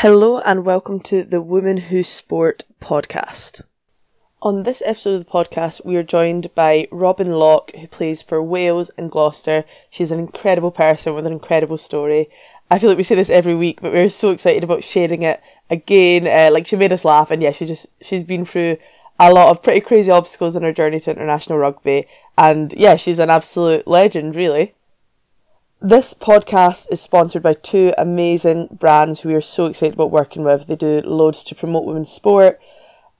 Hello and welcome to the Women Who Sport podcast. On this episode of the podcast, we are joined by Robyn Lock, who plays for Wales and Gloucester. She's an incredible person with an incredible story. I feel like we say this every week, but we're so excited about sharing it again. Uh, like she made us laugh, and yeah, she's just she's been through a lot of pretty crazy obstacles in her journey to international rugby, and yeah, she's an absolute legend, really. This podcast is sponsored by two amazing brands who we are so excited about working with. They do loads to promote women's sport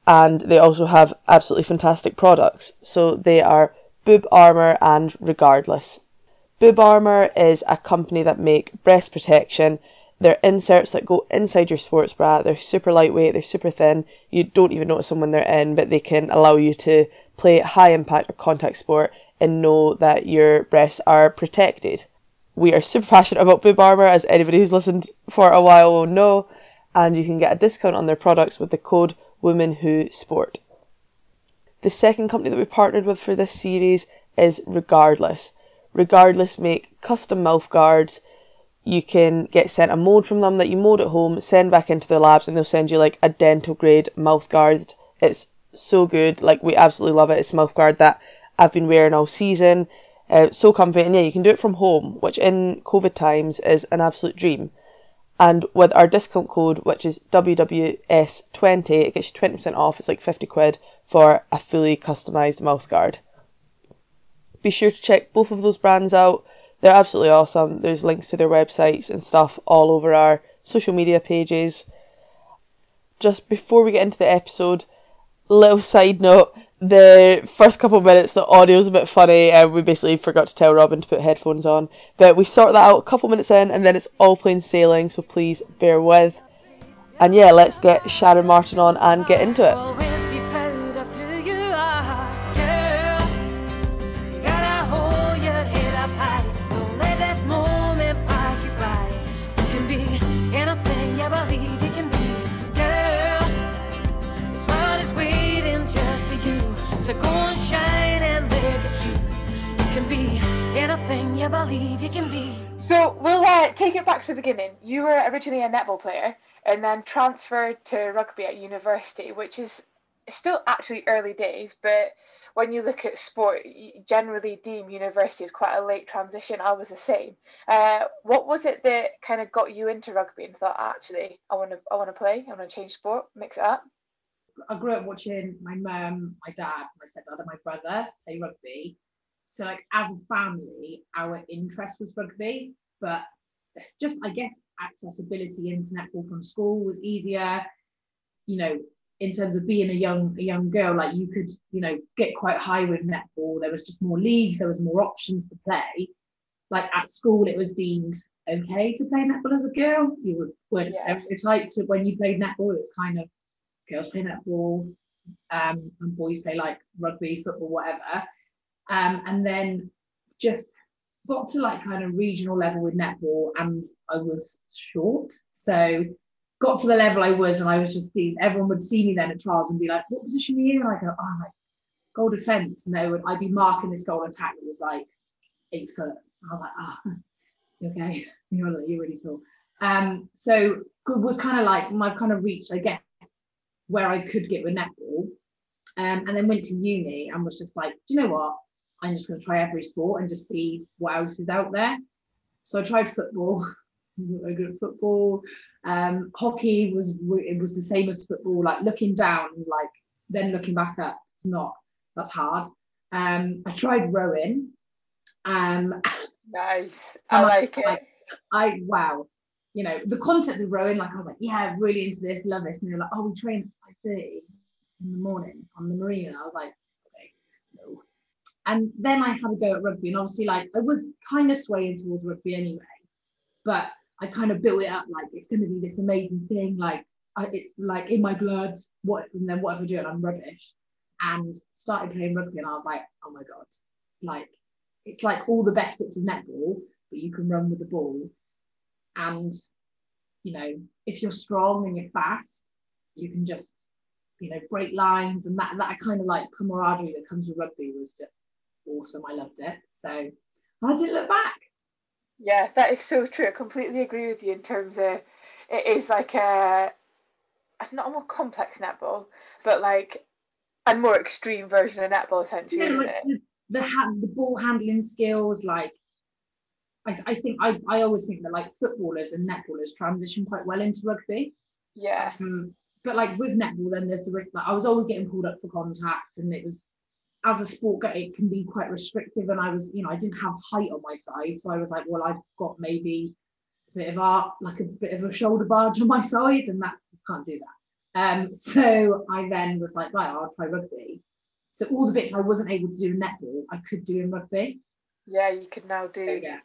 and they also have absolutely fantastic products. So they are Boob Armour and Regardless. Boob Armour is a company that make breast protection. They're inserts that go inside your sports bra. They're super lightweight, they're super thin. You don't even notice them when they're in, but they can allow you to play high impact or contact sport and know that your breasts are protected we are super passionate about Boob Armour, as anybody who's listened for a while will know, and you can get a discount on their products with the code Women Who Sport. The second company that we partnered with for this series is Regardless. Regardless make custom mouth guards. You can get sent a mold from them that you mold at home, send back into the labs, and they'll send you like a dental grade mouth guard. It's so good. Like we absolutely love it. It's a mouth guard that I've been wearing all season. Uh, so comfy, and yeah, you can do it from home, which in COVID times is an absolute dream. And with our discount code, which is WWS20, it gets you 20% off. It's like 50 quid for a fully customised mouthguard. Be sure to check both of those brands out. They're absolutely awesome. There's links to their websites and stuff all over our social media pages. Just before we get into the episode, little side note the first couple of minutes, the audio's a bit funny, and we basically forgot to tell Robyn to put headphones on. But we sort that out a couple minutes in, and then it's all plain sailing, so please bear with. And yeah, let's get Sharon Martin on and get into it. You believe you can be. So we'll uh, take it back to the beginning. You were originally a netball player and then transferred to rugby at university, which is still actually early days, but when you look at sport, you generally deem university as quite a late transition. I was the same. Uh, what was it that kind of got you into rugby and thought, actually, I want to, I want to play, I want to change sport, mix it up? I grew up watching my mum, my dad, my stepdad, and my brother play rugby, so like as a family, our interest was rugby, but just I guess accessibility into netball from school was easier. You know, in terms of being a young a young girl, like you could you know get quite high with netball. There was just more leagues, there was more options to play. Like at school, it was deemed okay to play netball as a girl. You were weren't yeah. stereotyped to when you played netball. It was kind of girls play netball, um, and boys play like rugby, football, whatever um, and then just got to like kind of regional level with netball and I was short. So got to the level I was and I was just seeing everyone would see me then at trials and be like, what position are you? And I go, oh like goal defense. And they would I'd be marking this goal attack that was like eight foot. I was like, ah, oh, okay, you're, you're really tall. Um, so was kind of like my kind of reach, I guess, where I could get with netball. Um, and then went to uni and was just like, do you know what? I'm just going to try every sport and just see what else is out there. So I tried football. I wasn't very good at football. Um, hockey was it was the same as football. Like looking down, like then looking back up, it's not. That's hard. Um, I tried rowing. Um, nice. I like it. I wow. You know the concept of rowing. Like I was like, yeah, really into this, love this. And they were like, oh, we train at five thirty in the morning on the marina. I was like, and then I had a go at rugby, and obviously, like I was kind of swaying towards rugby anyway, but I kind of built it up like it's going to be this amazing thing, like I, it's like in my blood. What and then what if I do it? I'm rubbish, and started playing rugby, and I was like, oh my god, like it's like all the best bits of netball, but you can run with the ball, and you know if you're strong and you're fast, you can just you know break lines, and that that kind of like camaraderie that comes with rugby was just awesome. I loved it. So how did it look back? Yeah, that is so true. I completely agree with you in terms of it is like a not a more complex netball, but like a more extreme version of netball essentially. Yeah, like the the, hand, the ball handling skills, like I, I think I, I always think that like footballers and netballers transition quite well into rugby. Yeah. Um, but like with netball, then there's the risk. Like I was always getting pulled up for contact, and it was as a sport it can be quite restrictive. And I was, you know, I didn't have height on my side, so I was like, well, I've got maybe a bit of art, like a bit of a shoulder barge on my side, and that's can't do that. Um, so I then was like, right, I'll try rugby. So all the bits I wasn't able to do in netball, I could do in rugby. Yeah, you could now do. Yeah.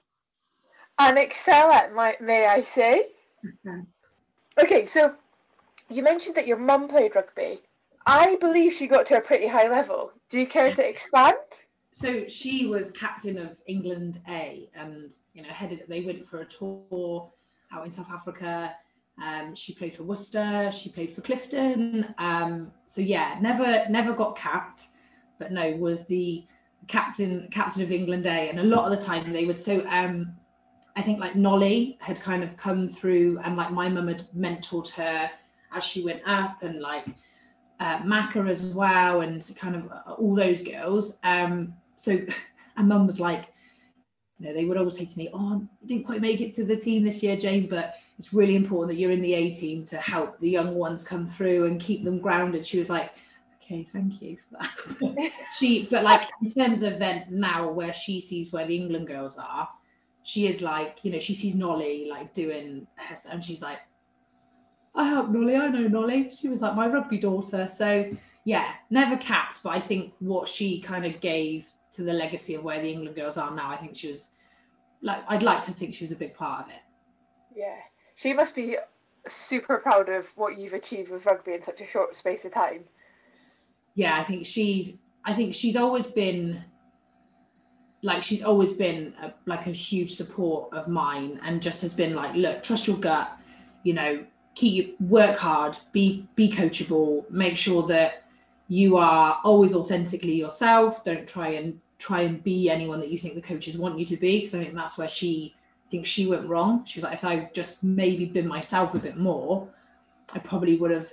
And excel at, my, may I say? okay, so you mentioned that your mum played rugby. I believe she got to a pretty high level. Do you care to expand? So she was captain of England A, and you know, headed. They went for a tour out in South Africa. Um, she played for Worcester. She played for Clifton. Um, so yeah, never never got capped, but no, was the captain captain of England A. And a lot of the time they would. So um, I think like Nolli had kind of come through, and like my mum had mentored her as she went up and like uh, Maka as well and kind of uh, all those girls. Um, so, and mum was like, you know, they would always say to me, "Oh, you didn't quite make it to the team this year, Jane, but it's really important that you're in the A team to help the young ones come through and keep them grounded." She was like, "Okay, thank you for that." she, but like in terms of then now where she sees where the England girls are, she is like, you know, she sees Nolli like doing her, and she's like, Nolli. I know Nolli. She was like my rugby daughter. So yeah, never capped, but I think what she kind of gave to the legacy of where the England girls are now, I think she was like I'd like to think she was a big part of it. Yeah, she must be super proud of what you've achieved with rugby in such a short space of time. Yeah, I think she's. I think she's always been like she's always been a, like a huge support of mine and just has been like look trust your gut you know keep work hard, be be coachable, make sure that you are always authentically yourself. Don't try and try and be anyone that you think the coaches want you to be. Because I think that's where she thinks she went wrong. She's like, if I just maybe been myself a bit more, I probably would have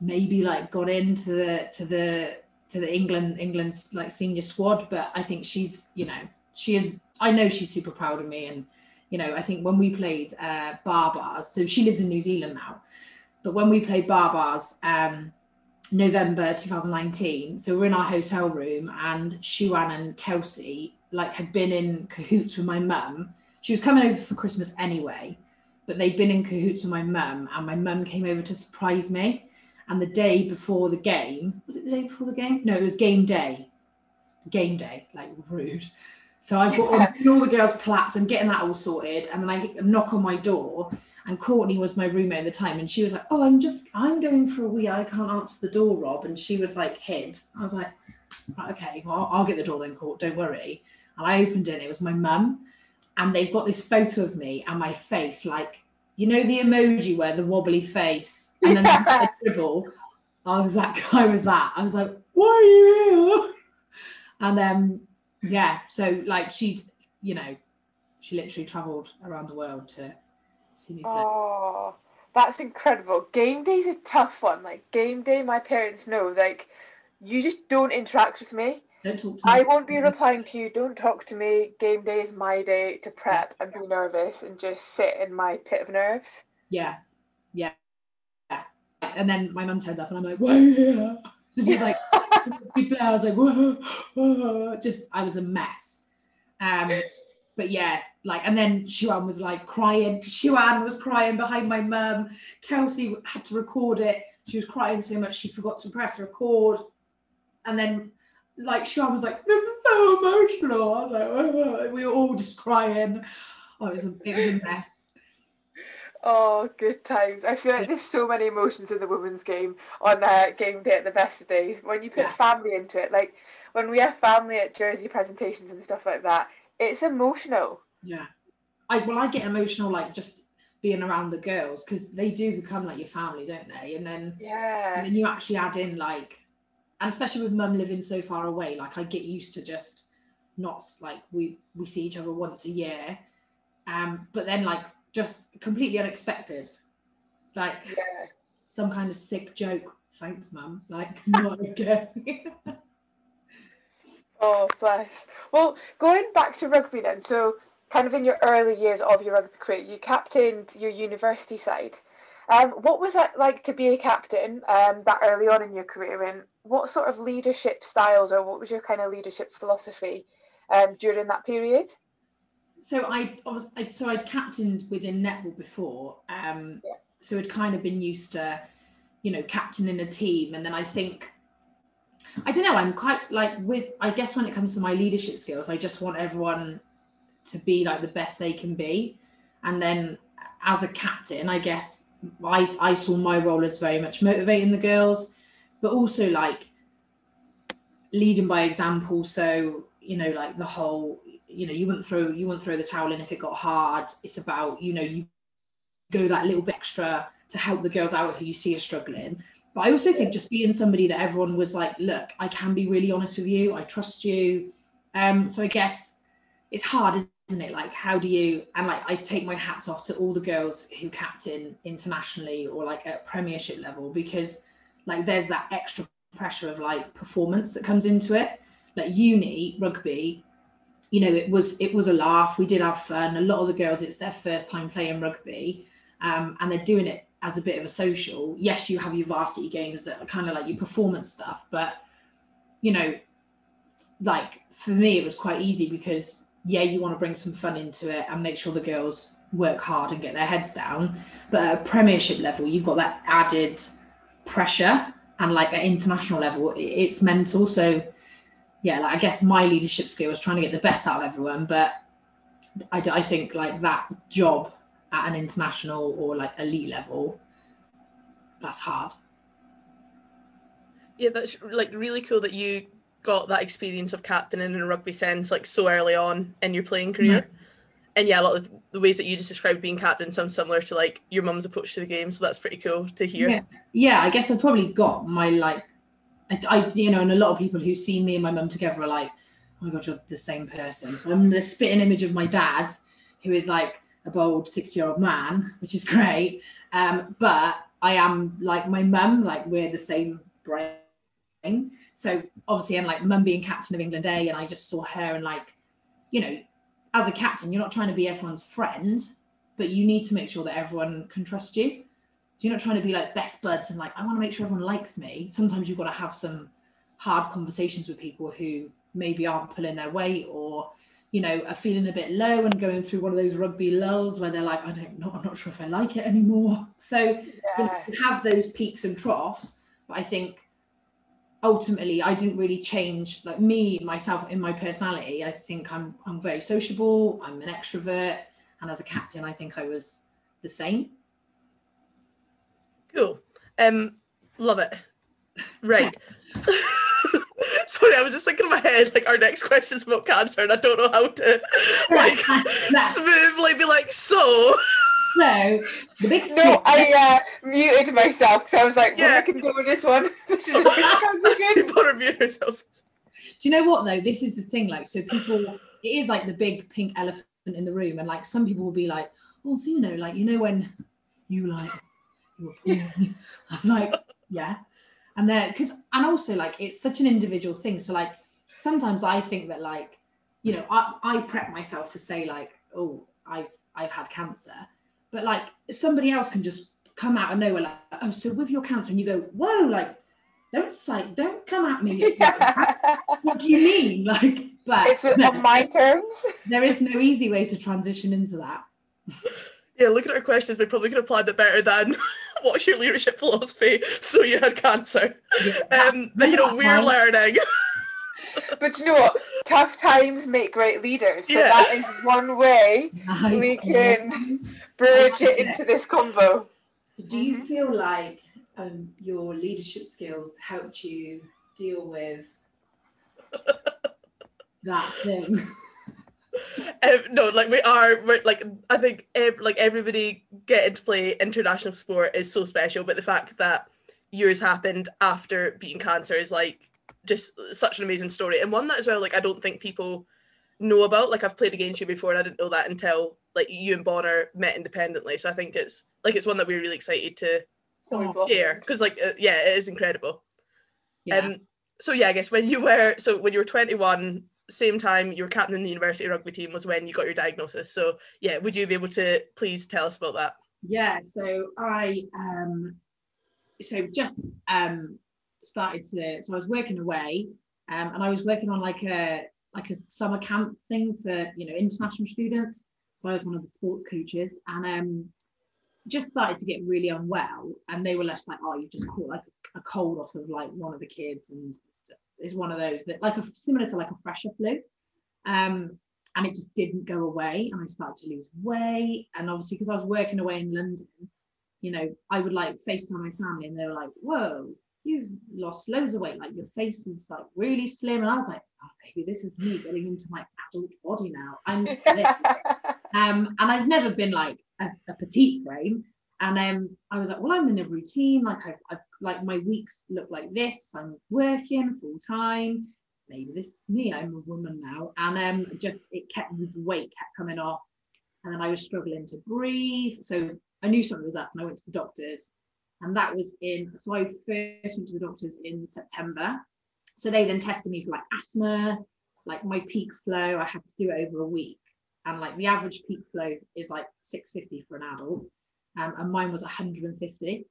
maybe like got into the to the to the England England's like senior squad. But I think she's, you know, she is I know she's super proud of me and you know, I think when we played uh, Baa-Baas, so she lives in New Zealand now, but when we played Baa-Baas, um, November 2019, so we're in our hotel room and Shuan and Kelsey like had been in cahoots with my mum. She was coming over for Christmas anyway, but they'd been in cahoots with my mum and my mum came over to surprise me. And the day before the game, was it the day before the game? No, it was game day. Game day, like rude. So I got yeah. all the girls' plats and getting that all sorted. And then I knock on my door, and Courtney was my roommate at the time, and she was like, "Oh, I'm just, I'm going for a wee. I can't answer the door, Rob." And she was like, "Hid." I was like, "Okay, well, I'll get the door then, Court. Don't worry." And I opened it. And it was my mum, and they've got this photo of me and my face, like you know the emoji where the wobbly face and then the dribble. I was that guy. Was that? I was like, "Why are you here?" And um, yeah so like she's you know she literally traveled around the world to see me play oh that's incredible game day's a tough one like game day my parents know like you just don't interact with me don't talk to me. I won't be replying to you. Don't talk to me. Game day is my day to prep and be nervous and just sit in my pit of nerves. Yeah, yeah, yeah. And then my mum turns up and I'm like, "Why are you here?" She's like, I was like, whoa, whoa. just I was a mess. Um, but yeah, like, and then Shuan was like crying. Shuan was crying behind my mum. Kelsey had to record it. She was crying so much she forgot to press record. And then, like, Shuan was like, "This is so emotional." I was like, whoa. we were all just crying. Oh, it was a, it was a mess. Oh, good times. I feel like there's so many emotions in the women's game on uh, game day at the best of days. When you put yeah. family into it, like when we have family at jersey presentations and stuff like that, it's emotional. Yeah. I well, I get emotional like just being around the girls because they do become like your family, don't they? And then yeah, and then you actually add in like, and especially with mum living so far away, like I get used to just not like we we see each other once a year, um, but then like just completely unexpected. Like yeah. some kind of sick joke. Thanks, mum. Like not okay. oh bless. Well, going back to rugby then. So kind of in your early years of your rugby career, you captained your university side. Um, what was it like to be a captain um, that early on in your career, and what sort of leadership styles or what was your kind of leadership philosophy um, during that period? So I, I was I, so I'd captained within netball before, um, yeah. so I'd kind of been used to, you know, captaining a team, and then I think I don't know. I'm quite like with. I guess when it comes to my leadership skills, I just want everyone to be like the best they can be, and then as a captain, I guess I, I saw my role as very much motivating the girls, but also like leading by example. So you know, like the whole, you know, you wouldn't throw you wouldn't throw the towel in if it got hard. It's about you know you go that little bit extra to help the girls out who you see are struggling. But I also think just being somebody that everyone was like, look, I can be really honest with you. I trust you. Um, so I guess it's hard, isn't it? Like, how do you? And like, I take my hats off to all the girls who captain internationally or like at Premiership level because like there's that extra pressure of like performance that comes into it. Like uni rugby, you know, it was it was a laugh. We did have fun. A lot of the girls, it's their first time playing rugby, um, and they're doing it as a bit of a social. Yes, you have your varsity games that are kind of like your performance stuff, but you know, like for me, it was quite easy because yeah, you want to bring some fun into it and make sure the girls work hard and get their heads down. But at a premiership level, you've got that added pressure. And like at international level, it's mental. So yeah, like I guess my leadership skill is trying to get the best out of everyone. But I, I think like that job at an international or like elite level, that's hard. Yeah, that's like really cool that you got that experience of captaining in a rugby sense like so early on in your playing career. Mm-hmm. And yeah, a lot of the ways that you just described being captain sound similar to like your mum's approach to the game. So that's pretty cool to hear. Yeah, yeah I guess I probably got my like, I, I you know, and a lot of people who see me and my mum together are like, oh my god, you're the same person. So I'm the spitting image of my dad, who is like a bold 60 year old man, which is great. Um, but I am like my mum, like we're the same brain so obviously, I'm like mum being captain of England A, and I just saw her and like, you know, as a captain, you're not trying to be everyone's friend, but you need to make sure that everyone can trust you. So you're not trying to be like best buds and like I want to make sure everyone likes me. Sometimes you've got to have some hard conversations with people who maybe aren't pulling their weight or you know are feeling a bit low and going through one of those rugby lulls where they're like I don't know I'm not sure if I like it anymore. So yeah. you, know, you have those peaks and troughs, but I think ultimately I didn't really change like me myself in my personality. I think I'm I'm very sociable, I'm an extrovert, and as a captain I think I was the same. Cool. Um love it. Right. Sorry, I was just thinking in my head, like our next question is about cancer, and I don't know how to like smoothly be like, so so the big no, I uh, muted myself because I was like, yeah. "What I can do with this one?" This is a mute ourselves. Do you know what though? This is the thing. Like, so people, it is like the big pink elephant in the room, and like some people will be like, "Oh, so you know, like you know when you like you I'm like, yeah, and then because and also like it's such an individual thing. So like sometimes I think that like you know I I prep myself to say like, oh, I've I've had cancer. But like somebody else can just come out of nowhere like oh so with your cancer and you go whoa like don't say don't come at me yeah. what do you mean? Like but it's with, on my terms? There is no easy way to transition into that yeah looking at our questions we probably could have applied it better than what's your leadership philosophy so you had cancer yeah, um but you know we're learning but you know what? Tough times make great leaders. So yeah. that is one way nice. we can bridge it into this combo. So do you mm-hmm. feel like um, your leadership skills helped you deal with that thing? Um, no, like we are, we're like I think ev- like everybody getting to play international sport is so special, but the fact that yours happened after beating cancer is like just such an amazing story and one that as well like I don't think people know about like I've played against you before and I didn't know that until like you and Bonner met independently. So I think it's like it's one that we're really excited to Oh, share because like uh, yeah, it is incredible. Yeah. Um, so yeah, I guess when you were so when you were 21, same time you were captain in the university rugby team was when you got your diagnosis. So yeah, would you be able to please tell us about that? Yeah, so I um so just um started to so I was working away um and I was working on like a like a summer camp thing for you know international students. So I was one of the sports coaches and um just started to get really unwell and they were just like, oh, you've just caught like a cold off of like one of the kids and it's one of those that like a similar to like a fresher flu. Um and it just didn't go away and i started to lose weight. And obviously because i was working away in london you know i would like facetime my family and they were like whoa you've lost loads of weight. Like your face is like really slim. And i was like oh maybe this is me getting into my adult body now. I'm slim. um and i've never been like a, a petite frame. And um i was like well i'm in a routine. Like I've, I've like my weeks look like this i'm working full time maybe this is me, I'm a woman now. And um, just it kept the weight kept coming off. And then I was struggling to breathe. So I knew something was up and I went to the doctors. And that was in, so I first went to the doctors in September. So they then tested me for like asthma, like my peak flow. I had to do it over a week. And like the average peak flow is like 650 for an adult. Um, and mine was 150.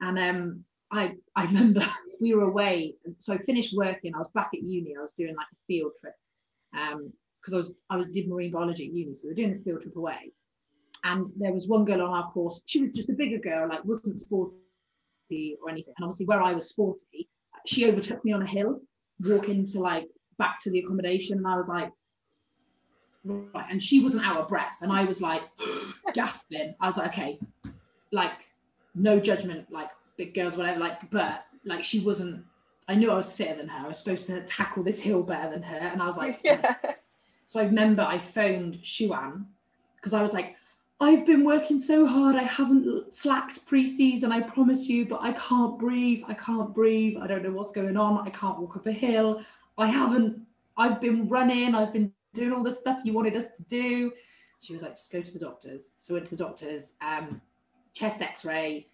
And um, I I remember we were away, so I finished working. I was back at uni. I was doing like a field trip, um, because I was I was did marine biology at uni, so we were doing this field trip away. And there was one girl on our course. She was just a bigger girl, like wasn't sporty or anything. And obviously, where I was sporty, she overtook me on a hill, walking to like back to the accommodation, and I was like. Right. And she wasn't out of breath, and I was like gasping. I was like, okay, like no judgment, like big girls, whatever. Like, but like she wasn't. I knew I was fitter than her. I was supposed to tackle this hill better than her, and I was like, yeah. so I remember I phoned Shuan because I was like, I've been working so hard. I haven't slacked pre-season. I promise you, but I can't breathe. I can't breathe. I don't know what's going on. I can't walk up a hill. I haven't. I've been running. I've been doing all the stuff you wanted us to do. She was like, just go to the doctors. So I went to the doctors. Um, chest X-ray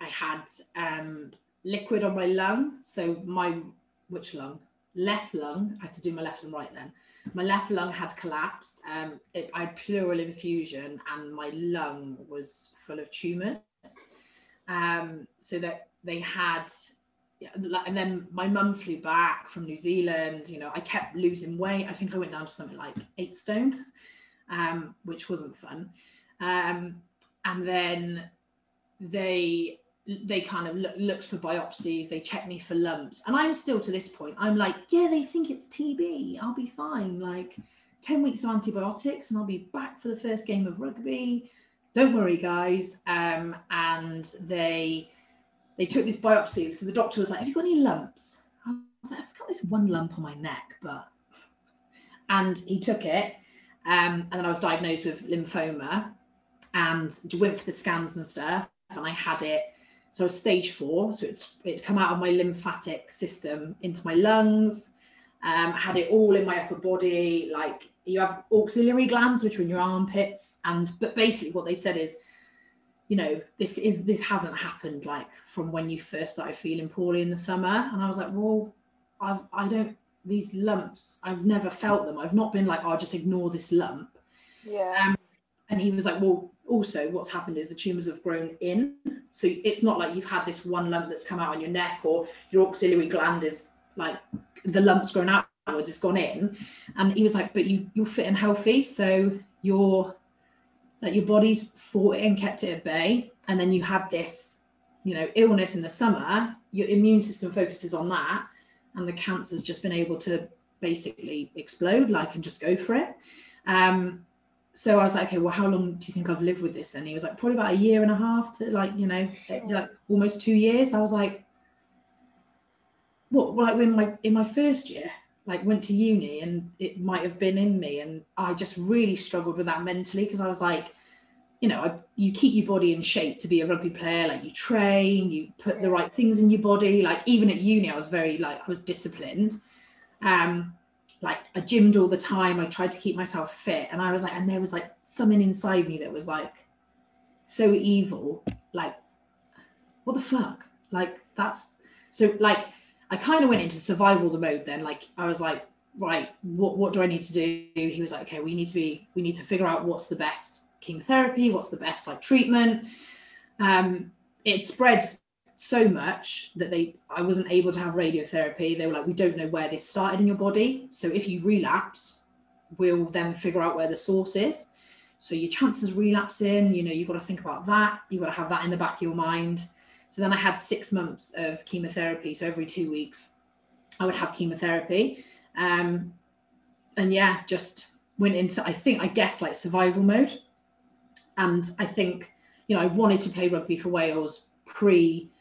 I had um, liquid on my lung. So my which lung? Left lung. I had to do my left and right then. My left lung had collapsed. Um, it, I had pleural infusion, and my lung was full of tumors. Um, so that they had, yeah, and then my mum flew back from New Zealand. You know, I kept losing weight. I think I went down to something like eight stone, um, which wasn't fun. Um, and then they they kind of look, looked for biopsies, they checked me for lumps. And I'm still to this point, I'm like, yeah, they think it's TB. I'll be fine. Like 10 weeks of antibiotics and I'll be back for the first game of rugby. Don't worry, guys. Um, and they they took this biopsy. So the doctor was like, Have you got any lumps? I was like, I've got this one lump on my neck, but and he took it. Um, and then I was diagnosed with lymphoma and went for the scans and stuff. And I had it so stage four, so it's it's come out of my lymphatic system into my lungs. Um, I had it all in my upper body. Like you have auxiliary glands, which are in your armpits, and but basically what they said is, you know, this is this hasn't happened like from when you first started feeling poorly in the summer. And I was like, well, I've I don't these lumps. I've never felt them. I've not been like, oh, just ignore this lump. Yeah. Um, and he was like, well, also what's happened is the tumors have grown in. So it's not like you've had this one lump that's come out on your neck or your auxiliary gland is like the lump's grown out or just gone in. And he was like but you you're fit and healthy so your like your body's fought it and kept it at bay. And then you had this you know illness in the summer. Your immune system focuses on that. And the cancer's just been able to basically explode like and just go for it. Um so I was like, okay, well, how long do you think I've lived with this? And he was like, probably about a year and a half to like, you know, like almost two years. I was like, what? Well, like in my in my first year, like went to uni, and it might have been in me, and I just really struggled with that mentally because I was like, you know, I, you keep your body in shape to be a rugby player. Like you train, you put the right things in your body. Like even at uni, I was very like I was disciplined. Um, like I gymmed all the time. I tried to keep myself fit. And I was like, and there was like something inside me that was like so evil. Like, what the fuck? Like, that's so like I kind of went into survival the mode then. Like I was like, right, what what do I need to do? He was like, okay, we need to be, we need to figure out what's the best chemotherapy, what's the best like treatment. Um, it spread so much that they I wasn't able to have radiotherapy. They were like, we don't know where this started in your body. So if you relapse, we'll then figure out where the source is. So your chances of relapsing, you know, you've got to think about that. You've got to have that in the back of your mind. So then I had six months of chemotherapy. So every two weeks, I would have chemotherapy. Um, and yeah, just went into, I think, I guess, like survival mode. And I think, you know, I wanted to play rugby for Wales pre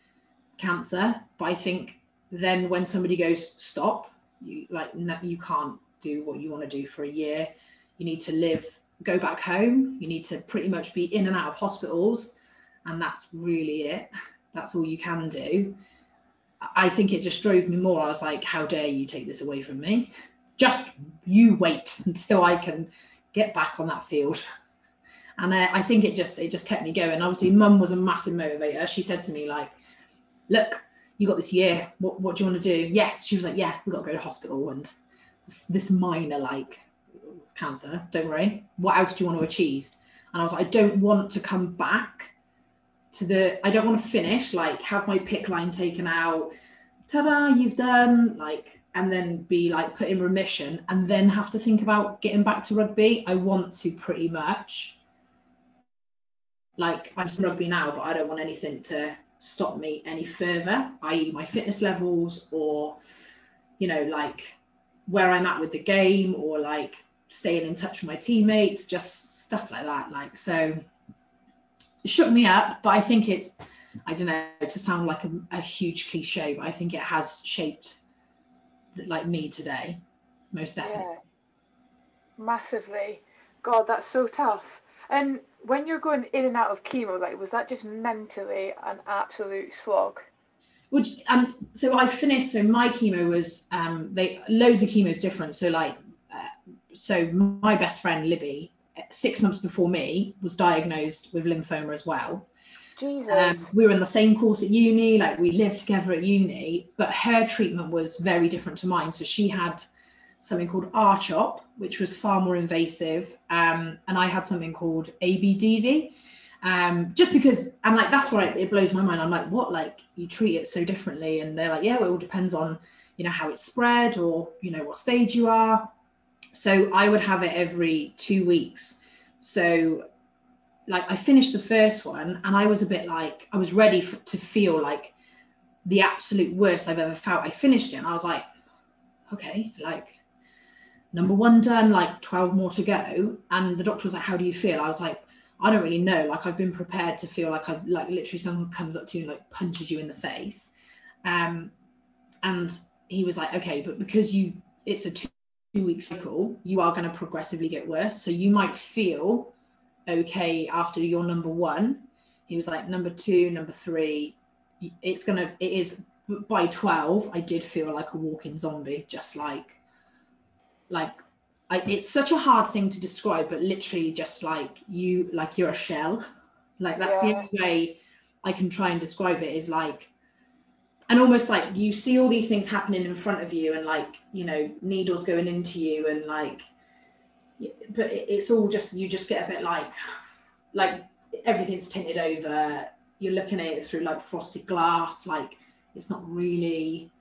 cancer, but I think then when somebody goes, stop, you like, no, you can't do what you want to do for a year. You need to live, go back home. You need to pretty much be in and out of hospitals. And that's really it. That's all you can do. I think it just drove me more. I was like, how dare you take this away from me? Just you wait until I can get back on that field. and uh, I think it just it just kept me going. Obviously, mum was a massive motivator. She said to me like, "Look, you got this year. What what do you want to do?" Yes, she was like, "Yeah, we've got to go to hospital and this, this minor like cancer. Don't worry. What else do you want to achieve?" And I was like, "I don't want to come back to the. I don't want to finish like have my PICC line taken out. Ta-da! You've done like." And then be like put in remission, and then have to think about getting back to rugby. I want to pretty much like I'm in rugby now, but I don't want anything to stop me any further, i.e., my fitness levels or, you know, like where I'm at with the game or like staying in touch with my teammates, just stuff like that. Like, so it shook me up, but I think it's, I don't know, to sound like a, a huge cliche, but I think it has shaped like me today, most definitely. Yeah. Massively. God, that's so tough. And when you're going in and out of chemo, like was that just mentally an absolute slog? Would um so I finished. So my chemo was um they loads of chemo is different. So like uh, so my best friend Libby, six months before me, was diagnosed with lymphoma as well. Jesus. Um, we were in the same course at uni, like we lived together at uni, but her treatment was very different to mine. So she had something called R-CHOP, which was far more invasive. Um, and I had something called ABDV. Um, just because I'm like, that's why it blows my mind. I'm like, what? Like, you treat it so differently. And they're like, yeah, well, it all depends on, you know, how it's spread or, you know, what stage you are. So I would have it every two weeks. So, like, I finished the first one and I was a bit like, I was ready for, to feel like the absolute worst I've ever felt. I finished it and I was like, okay, like, number one done, like 12 more to go. And the doctor was like, How do you feel? I was like, I don't really know. Like I've been prepared to feel like I've like literally someone comes up to you and like punches you in the face. Um, and he was like, okay, but because you it's a two, two week cycle, you are going to progressively get worse. So you might feel okay after your number one. He was like, number two, number three, it's gonna it is by 12, I did feel like a walking zombie, just like like I, it's such a hard thing to describe, but literally just like you, like you're a shell. Like that's yeah. the only way I can try and describe it is like, and almost like you see all these things happening in front of you, and like you know needles going into you, and like, but it's all just you just get a bit like, like everything's tinted over. You're looking at it through like frosted glass. Like it's not really.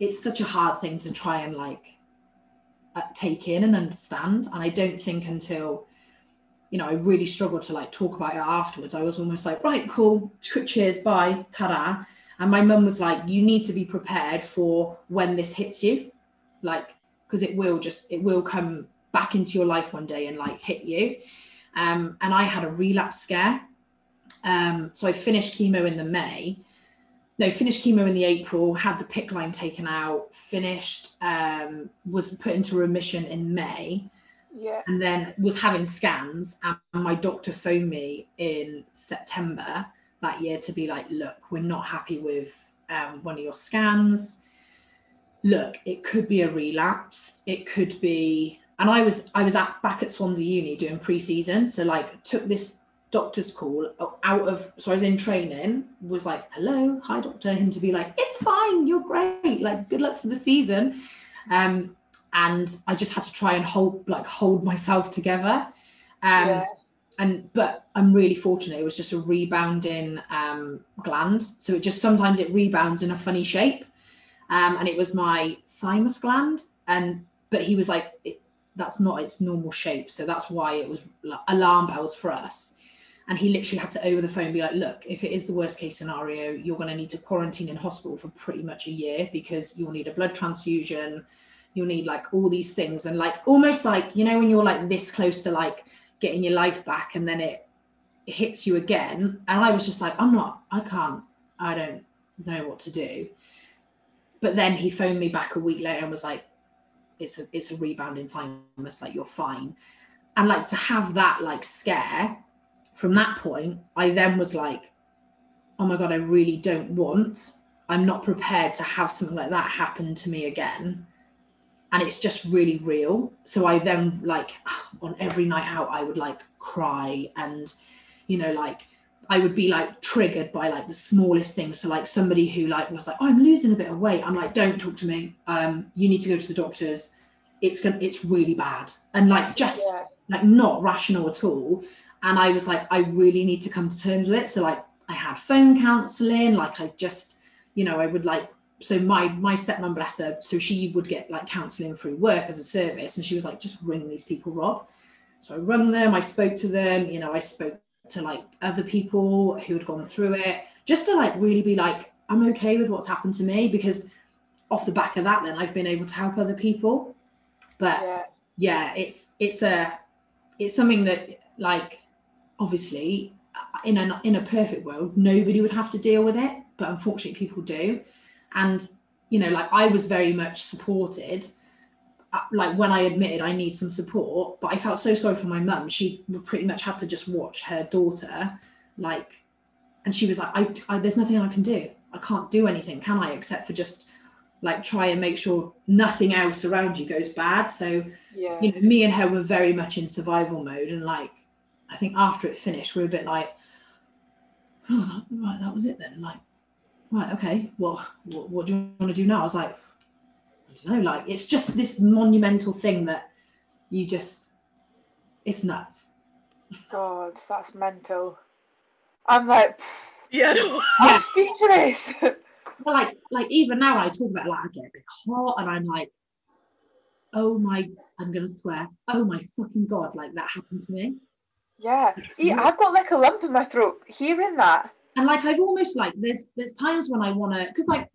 It's such a hard thing to try and like take in and understand. And I don't think until, you know, I really struggled to like talk about it afterwards. I was almost like, right, cool, cheers, bye, ta And my mum was like, you need to be prepared for when this hits you, like, because it will just, it will come back into your life one day and like hit you. Um, and I had a relapse scare. Um, so I finished chemo in the May no, finished chemo in the April, had the PICC line taken out, finished, um, was put into remission in May. Yeah. And then was having scans. And my doctor phoned me in September that year to be like, look, we're not happy with um, one of your scans. look, it could be a relapse. It could be, and I was I was at back at Swansea Uni doing pre-season, so like took this doctor's call out of so I was in training, was like, hello, hi doctor, him to be like, it's fine, you're great, like good luck for the season. Um, and I just had to try and hold like hold myself together. Um yeah. and but I'm really fortunate. It was just a rebounding um gland. So it just sometimes it rebounds in a funny shape. Um, and it was my thymus gland. And but he was like, it, that's not its normal shape. So that's why it was alarm bells for us. And he literally had to over the phone be like, look, if it is the worst case scenario, you're going to need to quarantine in hospital for pretty much a year because you'll need a blood transfusion. You'll need like all these things. And like almost like, you know, when you're like this close to like getting your life back and then it hits you again. And I was just like, I'm not, I can't, I don't know what to do. But then he phoned me back a week later and was like, it's a it's a rebounding thymus, like you're fine. And like to have that like scare from that point, I then was like, oh my God, I really don't want, I'm not prepared to have something like that happen to me again. And it's just really real. So I then like on every night out, I would like cry and, you know, like I would be like triggered by like the smallest things. So like somebody who like was like, oh, I'm losing a bit of weight. I'm like, don't talk to me. Um, you need to go to the doctors. It's gonna, it's really bad. And like just yeah. like not rational at all. And I was like, I really need to come to terms with it. So like I had phone counseling. Like I just, you know, I would like so my my stepmom bless her so she would get like counseling through work as a service and she was like just ring these people rob so i rung them i spoke to them you know i spoke to like other people who had gone through it, just to like really be like, I'm okay with what's happened to me because off the back of that, then I've been able to help other people. But yeah, yeah it's it's a it's something that like obviously in a in a perfect world nobody would have to deal with it, but unfortunately people do. And you know, like I was very much supported uh, like when I admitted I need some support, but I felt so sorry for my mum. She pretty much had to just watch her daughter, like, and she was like, I, I, there's nothing I can do. I can't do anything, can I? Except for just like try and make sure nothing else around you goes bad. So, yeah. you know, me and her were very much in survival mode. And like, I think after it finished, we were a bit like, oh, right, that was it then. Like, right, okay, well, what, what do you want to do now? I was like, I don't know, like it's just this monumental thing that you just it's nuts. God, that's mental. I'm like Yeah, I'm speechless. but like like even now when I talk about it, like I get a bit hot and I'm like, oh my I'm gonna swear, oh my fucking god, like that happened to me. Yeah. yeah, I've got like a lump in my throat hearing that. And like I've almost like there's there's times when I wanna because like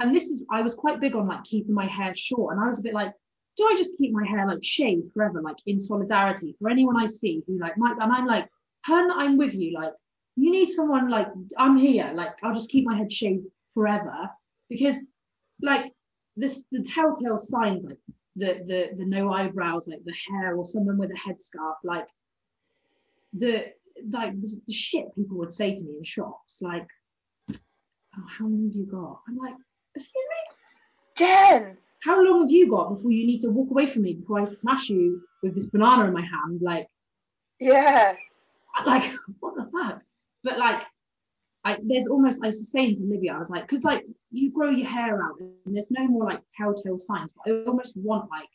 and this is I was quite big on like keeping my hair short, and I was a bit like, do I just keep my hair like shaved forever, like in solidarity for anyone I see who like might, and I'm like, hun, I'm with you, like you need someone like I'm here, like I'll just keep my head shaved forever because like this the telltale signs like the the the no eyebrows, like the hair or someone with a headscarf, like the like the shit people would say to me in shops, like, oh, how long have you got? I'm like, Excuse me? Jen! How long have you got before you need to walk away from me before I smash you with this banana in my hand? Like, yeah. Like, what the fuck? But like, I, there's almost I was saying to Livia, I was like, because like you grow your hair out and there's no more like telltale signs. But I almost want like,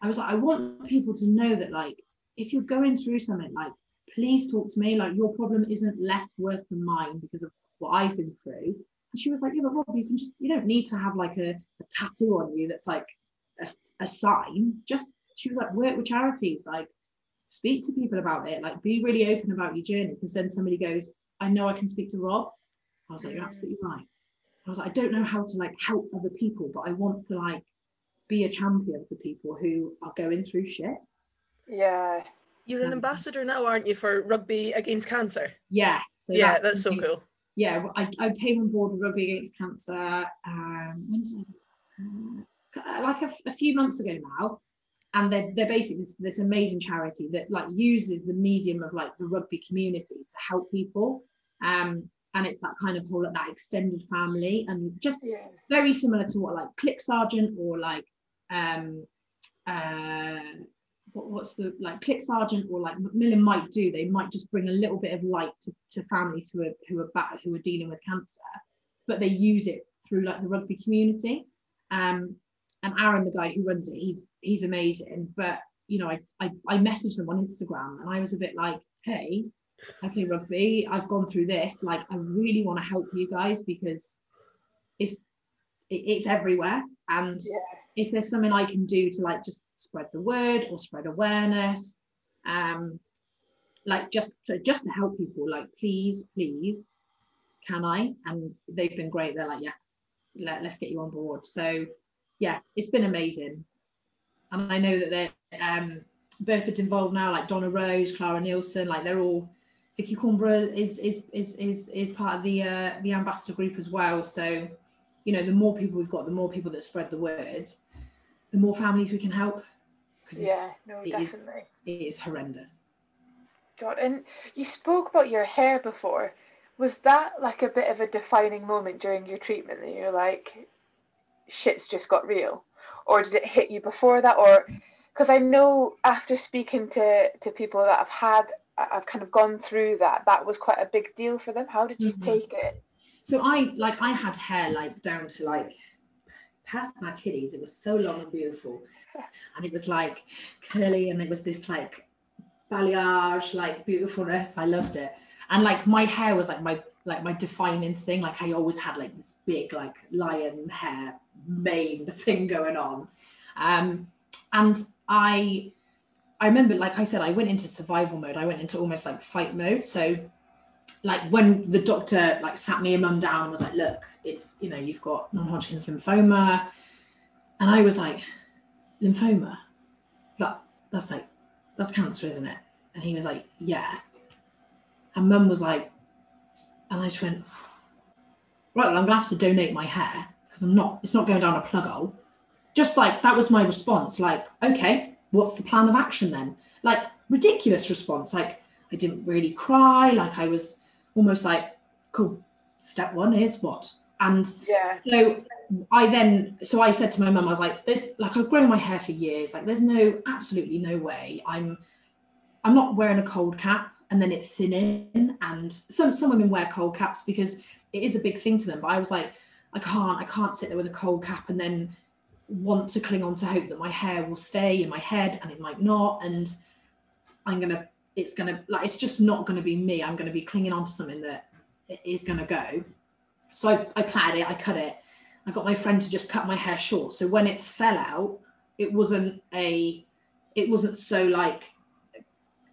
I was like, I want people to know that like, if you're going through something, like, please talk to me. Like, your problem isn't less worse than mine because of what I've been through. And she was like, yeah, but Rob, you can just, you don't need to have like a, a tattoo on you that's like a, a sign. Just, she was like, work with charities, like speak to people about it, like be really open about your journey. Because then somebody goes, I know I can speak to Rob. I was like, you're absolutely right. I was like, I don't know how to like help other people, but I want to like be a champion for people who are going through shit. Yeah. You're an ambassador now, aren't you, for Rugby Against Cancer? Yes. So yeah, that's, that's so cool yeah, I, I came on board with Rugby Against Cancer. Um, when did I, uh, like a, a, few months ago now, and they're they're basically this, this amazing charity that like uses the medium of like the rugby community to help people. Um, and it's that kind of whole that extended family and just yeah. very similar to what like CLIC Sargent or like um uh what, what's the like CLIC Sargent or like macmillan might do they might just bring a little bit of light to, to families who are who are who are dealing with cancer but they use it through like the rugby community um and aaron the guy who runs it he's he's amazing but you know i i, I messaged them on instagram and i was a bit like hey I play rugby. I've gone through this. Like, I really want to help you guys because it's it's everywhere. And yeah. If there's something I can do to like just spread the word or spread awareness, um, like just to just to help people, like please, please, can I? And they've been great. They're like, yeah, let, let's get you on board. So yeah, it's been amazing. And I know that they're um Burford's involved now, like Donna Rose, Clara Nielsen, like they're all Vicky Cornborough is is is is is part of the uh, the ambassador group as well. So, you know, the more people we've got, the more people that spread the word, the more families we can help. Yeah, no, it definitely. Is, it is horrendous. God, and you spoke about your hair before. Was that like a bit of a defining moment during your treatment that you're like, shit's just got real, or did it hit you before that, or? Because I know after speaking to to people that I've had I've kind of gone through that. That was quite a big deal for them. How did you mm-hmm. take it? So I like I had hair like down to like past my titties. It was so long and beautiful, and it was like curly, and it was this like balayage like beautifulness. I loved it, and like my hair was like my like my defining thing. Like I always had like this big like lion hair mane thing going on, um, and I I remember, like I said, I went into survival mode. I went into almost like fight mode. So, like when the doctor like sat me and mum down and was like, "Look, it's you know you've got non-Hodgkin's lymphoma," and I was like, "Lymphoma? That that's like that's cancer, isn't it?" And he was like, "Yeah." And mum was like, and I just went, "Right, well, I'm gonna have to donate my hair because I'm not. It's not going down a plug hole." Just like that was my response. Like, okay what's the plan of action then? Like ridiculous response. Like I didn't really cry. Like I was almost like, cool. Step one is what? And yeah. So I then so I said to my mum, I was like, "This like I've grown my hair for years. Like there's no absolutely no way I'm I'm not wearing a cold cap and then it thinning. And some some women wear cold caps because it is a big thing to them. But I was like, I can't I can't sit there with a cold cap and then want to cling on to hope that my hair will stay in my head and it might not and i'm gonna it's gonna like it's just not gonna be me i'm gonna be clinging on to something that is gonna go so I, I plaited it i cut it i got my friend to just cut my hair short so when it fell out it wasn't a it wasn't so like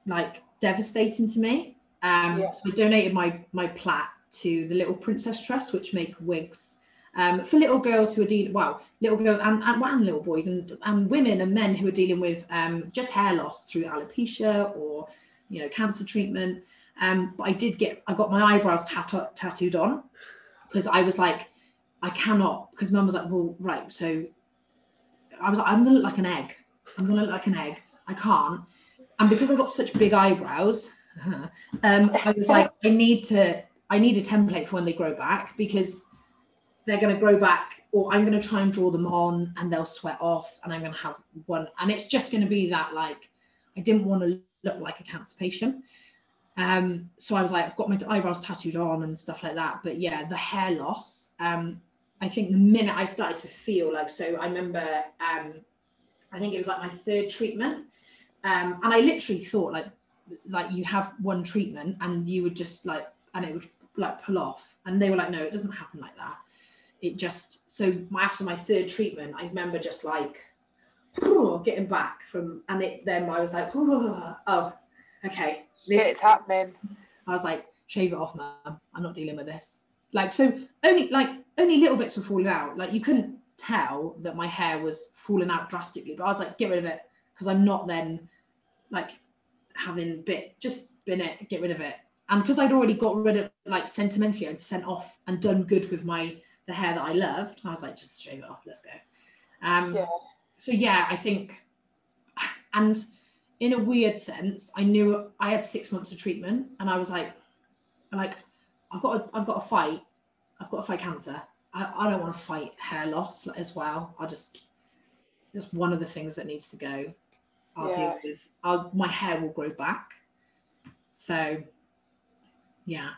like devastating to me um yeah. so i donated my my plait to the little princess trust which make wigs um, for little girls who are dealing, well, little girls and, and, and, little boys and, and women and men who are dealing with um, just hair loss through alopecia or, you know, cancer treatment. Um, but I did get, I got my eyebrows tattoo, tattooed on because I was like, I cannot, because mum was like, well, right. So I was like, I'm to look like an egg. I'm to look like an egg. I can't. And because I've got such big eyebrows, um, I was like, I need to, I need a template for when they grow back because they're to grow back or i'm to try and draw them on and they'll sweat off and i'm to have one and it's just to be that like i didn't want to look like a cancer patient um so i was like i've got my eyebrows tattooed on and stuff like that. But yeah the hair loss um i think the minute i started to feel like so i remember um i think it was like my third treatment. Um and i literally thought like like you have one treatment and you would just like and it would like pull off. And they were like no it doesn't happen like that. It just so my, after my third treatment, I remember just like getting back from, and it then I was like, oh, okay, this, it's happening. I was like, shave it off, man. I'm not dealing with this. Like so, only like only little bits were falling out. Like you couldn't tell that my hair was falling out drastically, but I was like, get rid of it because I'm not then like having bit just bin it, get rid of it. And because I'd already got rid of like sentimentally, I'd sent off and done good with my the hair that I loved. I was like, just shave it off, let's go. Um, yeah. So yeah, I think, and in a weird sense, I knew I had six months of treatment, and I was like, like I've got a, I've got to fight. I've got to fight cancer. I, I don't want to fight hair loss as well. I just just one of the things that needs to go. I'll yeah. deal with. I'll, my hair will grow back. So, yeah.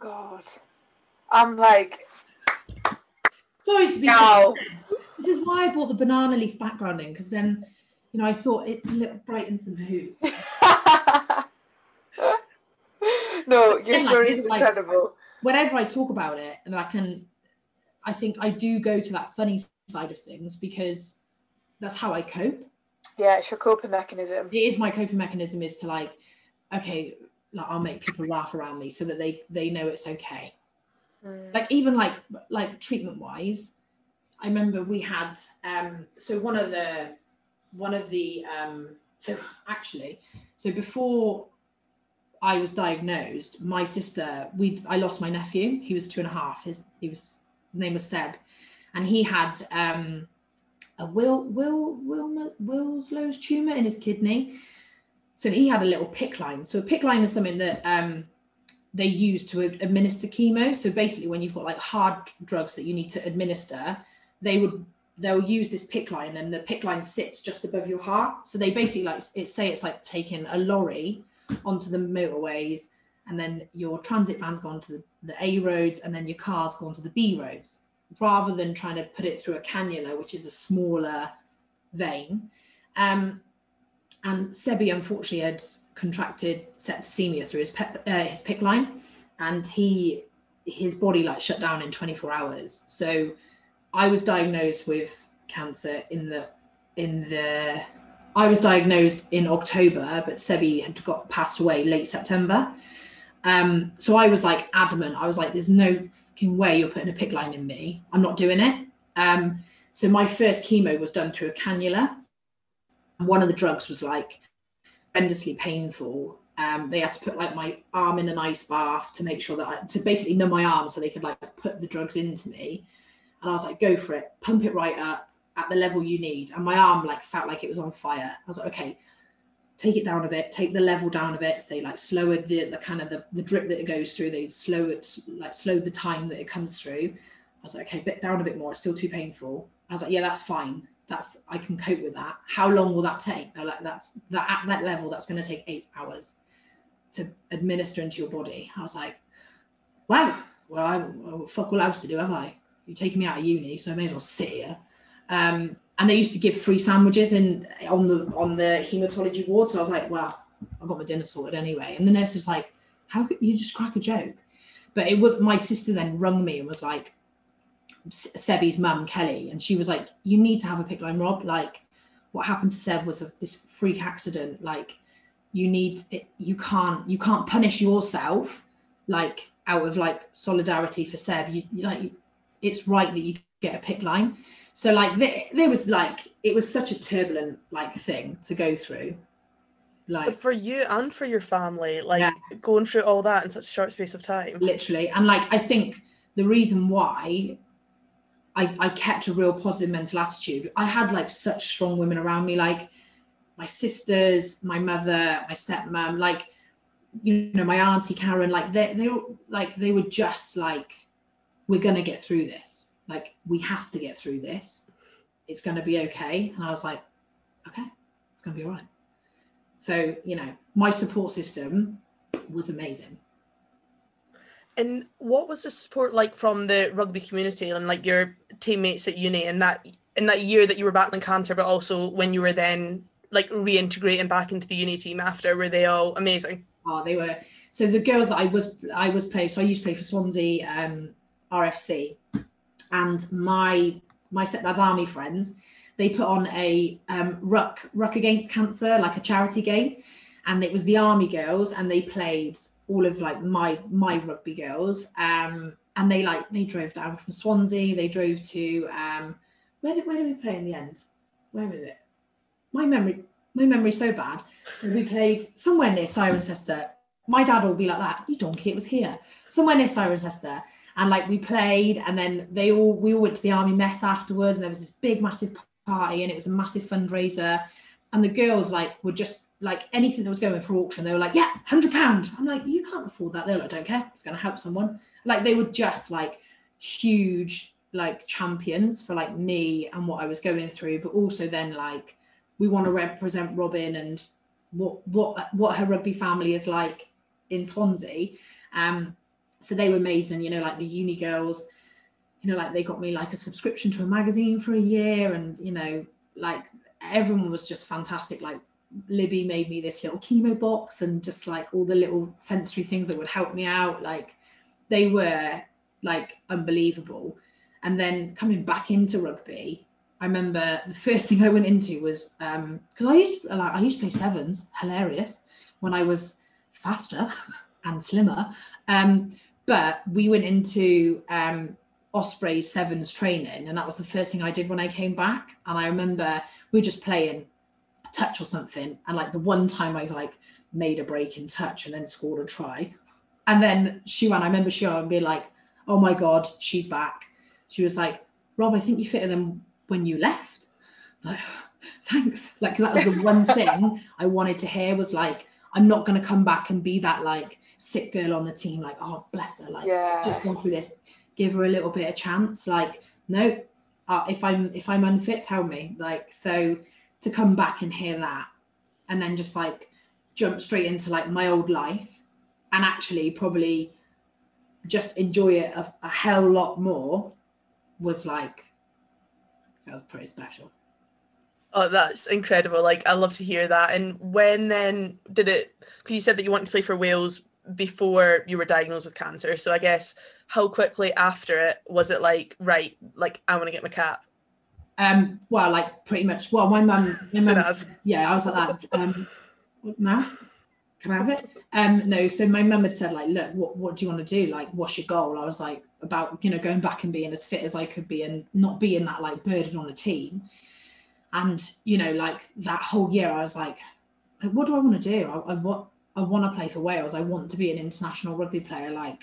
God, I'm like. Sorry to be. No. This is why I bought the banana leaf background in because then, you know, I thought it's a little brightens the mood. no, your story is like, incredible. Whenever I talk about it, and I can, I think I do go to that funny side of things because that's how I cope. Yeah, it's your coping mechanism. It is my coping mechanism is to like, okay, like I'll make people laugh around me so that they they know it's okay. Mm. Like even like like treatment wise, I remember we had um so one of the one of the um so actually so before I was diagnosed, my sister, we I lost my nephew. He was two and a half. His he was his name was Seb, and he had um, a Will Will Will Wilslow's tumor in his kidney. So he had a little PICC line. So a PICC line is something that um, they use to administer chemo. So basically, when you've got like hard drugs that you need to administer, they would they'll use this PICC line, and the PICC line sits just above your heart. So they basically like it say it's like taking a lorry onto the motorways, and then your transit vans go onto the, the A roads, and then your car's gone to the B roads, rather than trying to put it through a cannula, which is a smaller vein. Um, and Sebi unfortunately had contracted septicemia through his uh, his PICC line, and he his body like shut down in 24 hours. So I was diagnosed with cancer in the in the I was diagnosed in October, but Sebi had got passed away late September. Um, so I was like adamant. I was like, "There's no fucking way you're putting a PICC line in me. I'm not doing it." Um, so my first chemo was done through a cannula. One of the drugs was like horrendously painful. Um, they had to put like my arm in an ice bath to make sure that I, to basically numb my arm so they could like put the drugs into me. And I was like, "Go for it, pump it right up." at the level you need. And my arm like felt like it was on fire. I was like, okay, take it down a bit, take the level down a bit. So they like slower the, the kind of the, the drip that it goes through. They slow it, like slow the time that it comes through. I was like, okay, bit down a bit more. It's still too painful. I was like, yeah, that's fine. That's I can cope with that. How long will that take? They're like, that's that at that level, that's going to take eight hours to administer into your body. I was like, wow. Well, I well, fuck all else to do, have I? You're taking me out of uni, so I may as well sit here. Um, and they used to give free sandwiches in on the on the hematology ward. So I was like, well, I got my dinner sorted anyway. And the nurse was like, how could you just crack a joke? But it was my sister then rung me and was like, Sebby's mum, Kelly, and she was like, you need to have a PICC line, Rob. Like, what happened to Seb was a, this freak accident. Like, you need it, you can't you can't punish yourself like out of like solidarity for Seb. You like it's right that you get a PICC line. So like there, was like it was such a turbulent like thing to go through. Like but for you and for your family, like yeah. going through all that in such a short space of time. Literally. And like I think the reason why I, I kept a real positive mental attitude, I had like such strong women around me, like my sisters, my mother, my stepmom, like you know, my auntie Karen, like they they were like they were just like, we're gonna get through this. Like we have to get through this. It's going to be okay. And i was like okay it's going to be all right. So you know my support system was amazing. And what was the support like from the rugby community and like your teammates at uni in that in that year that you were battling cancer but also when you were then like reintegrating back into the uni team after? Were they all amazing? Oh they were. So the girls that i was i was playing so i used to play for swansea um, rfc and my my stepdad's army friends, they put on a um, ruck ruck against cancer, like a charity game, and it was the army girls, and they played all of like my my rugby girls, um, and they like they drove down from Swansea, they drove to um, where did where did we play in the end? Where was it? My memory my memory's so bad. So we played somewhere near Cirencester. My dad will be like that. You donkey, it was here. Somewhere near Cirencester and like we played and then they all we all went to the army mess afterwards and there was this big massive party and it was a massive fundraiser and the girls like were just like anything that was going for auction, they were like, yeah, hundred pound. I'm like, you can't afford that. They're like, don't care. It's going to help someone. Like they were just like huge like champions for like me and what I was going through, but also then like we want to represent Robyn and what what what her rugby family is like in Swansea. Um, so they were amazing, you know, like the uni girls, you know, like they got me like a subscription to a magazine for a year, and you know, like everyone was just fantastic. Like Libby made me this little chemo box and just like all the little sensory things that would help me out. Like they were like unbelievable. And then coming back into rugby, I remember the first thing I went into was because um, I used to, like I used to play sevens, hilarious, when I was faster and slimmer. Um, but we went into um, Osprey sevens training, and that was the first thing I did when I came back. And I remember we were just playing a touch or something, and like the one time I like made a break in touch and then scored a try, and then she ran. I remember she went and being like, "Oh my god, she's back." She was like, "Rob, I think you fitter than when you left." I'm like, thanks. Like, that was the one thing I wanted to hear was like, I'm not going to come back and be that like sick girl on the team. Like, oh, bless her. Like, yeah. just gone through this. Give her a little bit of chance. Like, no, uh, if I'm if I'm unfit, tell me. Like, so to come back and hear that, and then just like jump straight into like my old life, and actually probably just enjoy it a, a hell lot more was like that was pretty special. Oh, that's incredible. Like, I love to hear that. And when then did it, because you said that you wanted to play for Wales before you were diagnosed with cancer. So I guess how quickly after it was it like, right, like, I want to get my cap? Um, well, like pretty much. Well, my mum, yeah, I was like that. Um, now, can I have it? Um, no, so my mum had said like, look, what what do you want to do? Like, what's your goal? I was like, about you know going back and being as fit as I could be and not being that like burden on a team. And you know, like that whole year, I was like, what do I want to do? I, I want I want to play for Wales. I want to be an international rugby player. Like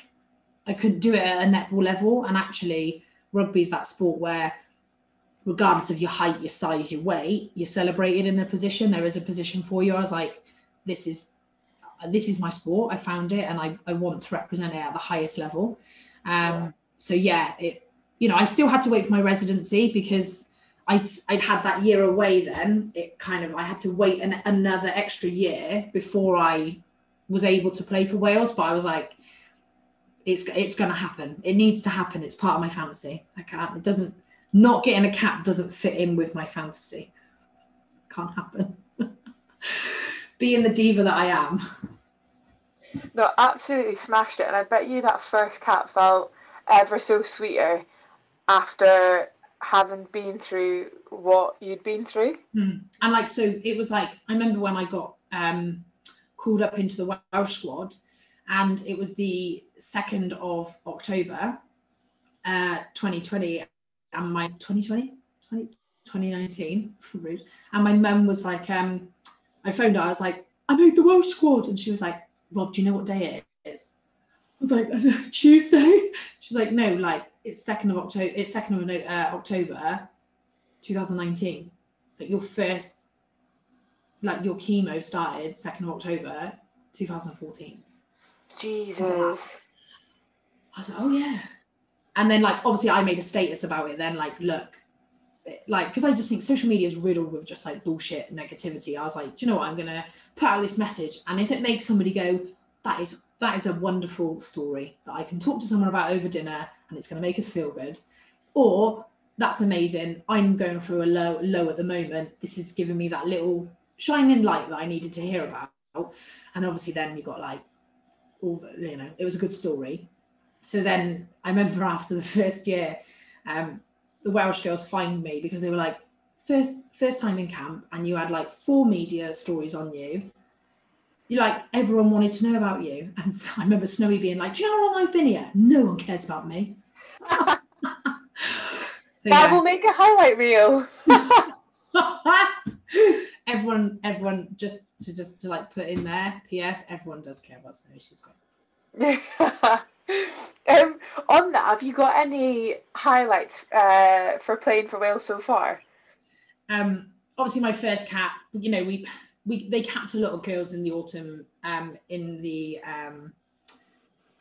I couldn't do it at a netball level, and actually, rugby is that sport where, regardless of your height, your size, your weight, you're celebrated in a position. There is a position for you. I was like, this is this is my sport. I found it, and I I want to represent it at the highest level. Um, so yeah, it you know I still had to wait for my residency because I'd, I'd had that year away then. It kind of i had to wait an, another extra year before i was able to play for wales but i was like it's it's going to happen. It needs to happen. It's part of my fantasy. I can't it doesn't not getting a cap doesn't fit in with my fantasy. Can't happen. Being the diva that i am. No absolutely smashed it and i bet you that first cap felt ever so sweeter after having been through what you'd been through. Mm. And like, so it was like, I remember when I got um, called up into the Welsh squad, and it was the 2nd of October, uh, 2020, and my 2020, 20, 2019, rude. And my mum was like, um, I phoned her, I was like, I made the Welsh squad. And she was like, Rob, do you know what day it is? I was like, Tuesday. She's like, no, like it's second of October. It's second of uh, October, 2019. Like your first, like your chemo started second of October, 2014. Jesus. I was, like, I was like, oh yeah. And then like obviously I made a status about it. Then like look, like because I just think social media is riddled with just like bullshit negativity. I was like, do you know what? I'm gonna put out this message, and if it makes somebody go, that is that is a wonderful story that I can talk to someone about over dinner and it's going to make us feel good. Or that's amazing. I'm going through a low low at the moment. This is giving me that little shining light that I needed to hear about. And obviously then you got like all the, you know, it was a good story. So then I remember after the first year, um, the Welsh girls find me because they were like, first first time in camp and you had like four media stories on you you like everyone wanted to know about you. And so I remember Snowy being like, Do you know how long I've been here? No one cares about me. So, that yeah. will make a highlight reel. everyone, everyone just to just to like put in there, PS, everyone does care about Snow. She's great. um, on that, have you got any highlights uh, for playing for Wales so far? Um, obviously my first cap, you know, we we they capped a lot of girls in the autumn um, in the um,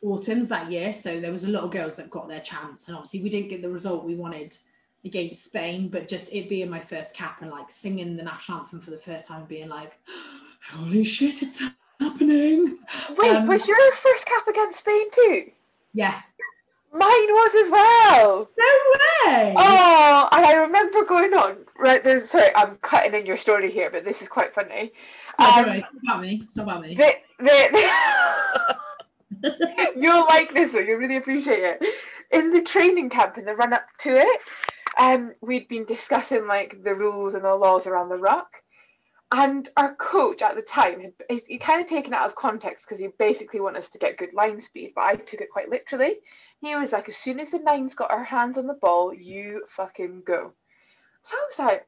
autumns that year. So there was a lot of girls that got their chance, and obviously we didn't get the result we wanted against Spain. But just it being my first cap and like singing the national anthem for the first time, being like, "Holy shit, it's happening!" Wait, um, was your first cap against Spain too? Yeah. Mine was as well. No way. Oh, and I remember going on. Right, this, sorry, I'm cutting in your story here, but this is quite funny. um, it's about me. It's about me. The, the, the You'll like this one. You'll really appreciate it. In the training camp, in the run up to it, um, we'd been discussing like the rules and the laws around the ruck. And our coach at the time, had, he kind of taken out of context because he basically wanted us to get good line speed, but I took it quite literally. He was like, as soon as the nine's got her hands on the ball, you fucking go. So I was like,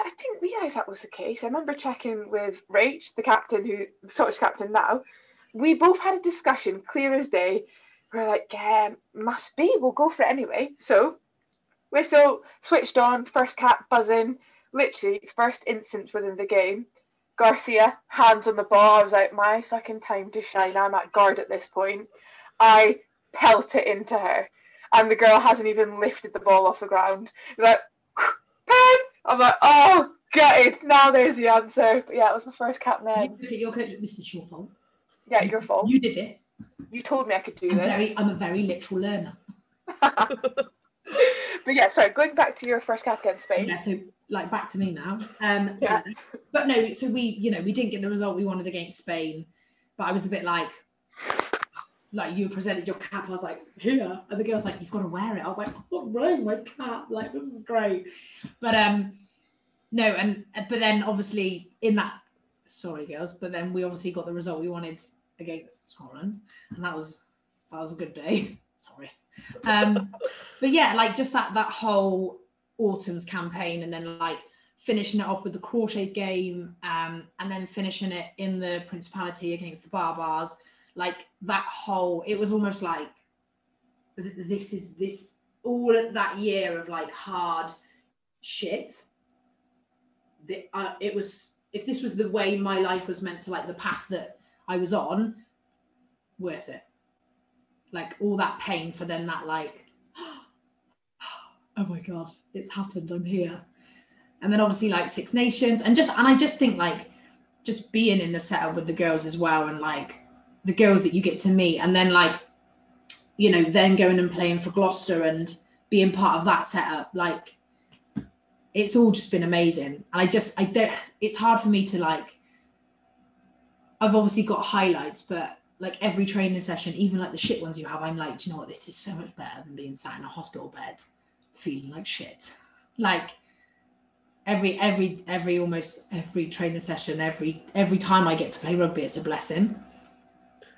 I didn't realise that was the case. I remember checking with Rach, the captain, who the Scottish captain now. We both had a discussion, clear as day. We're like, yeah, must be. We'll go for it anyway. So whistle switched on, first cap buzzing literally first instance within the game. Garcia, hands on the ball. I was like, my fucking time to shine. I'm at guard at this point. I pelt it into her. And the girl hasn't even lifted the ball off the ground. like, pen! I'm like, oh, gutted. Now there's the answer. But yeah, it was my first cap then. Your coach, this is your fault. Yeah, your fault. You did this. You told me I could do I'm this. Very, I'm a very literal learner. but yeah, sorry, going back to your first cap against Spain. Yeah, so like back to me now. Um, yeah. But no, so we, you know, we didn't get the result we wanted against Spain, but I was a bit like, like you presented your cap, I was like, here, and the girl's like, you've got to wear it. I was like, oh, I'm wearing my cap, like this is great. But um, no, and but then obviously in that, sorry girls, but then we obviously got the result we wanted against Scotland, and that was that was a good day. sorry. Um, but yeah, like just that that whole autumn's campaign and then like finishing it off with the Crawshays game um, and then finishing it in the Principality against the Baa-Baas. Like that whole, it was almost like this is this all that year of like hard shit. The, uh, it was if this was the way my life was meant to like the path that I was on, worth it. Like all that pain for then that like oh my god it's happened i'm here and then obviously like six nations and just and i just think like just being in the setup with the girls as well and like the girls that you get to meet and then like you know then going and playing for gloucester and being part of that setup like it's all just been amazing and i just i don't it's hard for me to like i've obviously got highlights but like every training session even like the shit ones you have i'm like you know what this is so much better than being sat in a hospital bed feeling like shit. Like every every every almost every training session, every every time I get to play rugby, it's a blessing.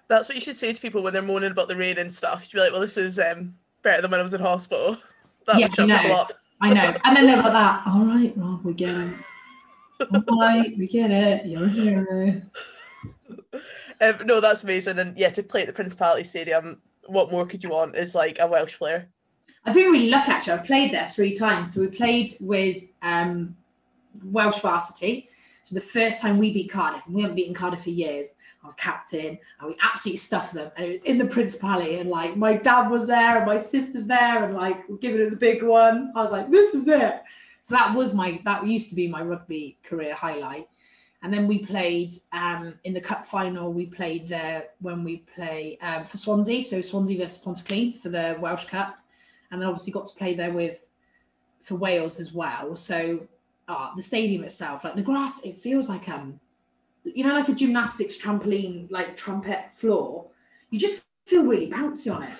That's what you should say to people when they're moaning about the rain and stuff. You'd be like, "Well, this is um, better than when I was in hospital." That yeah, would shut people up. I know. And then they're like that. All right, Rob, we get it. All right, we get it. You're a hero. Um, no, that's amazing. And yeah, to play at the Principality Stadium, what more could you want? Is like a Welsh player. I've been really lucky actually. I've played there three times. So we played with um, Welsh varsity. So the first time we beat Cardiff, and we haven't beaten Cardiff for years, I was captain and we absolutely stuffed them. And it was in the Principality, and like my dad was there and my sister's there, and like we're giving it the big one. I was like, this is it. So that was my that used to be my rugby career highlight. And then we played um, in the cup final. We played there when we play um, for Swansea, so Swansea versus Pontyclun for the Welsh Cup and then obviously got to play there with for Wales as well. So uh, the stadium itself, like the grass, it feels like um, you know, like a gymnastics trampoline, like trumpet floor. You just feel really bouncy on it.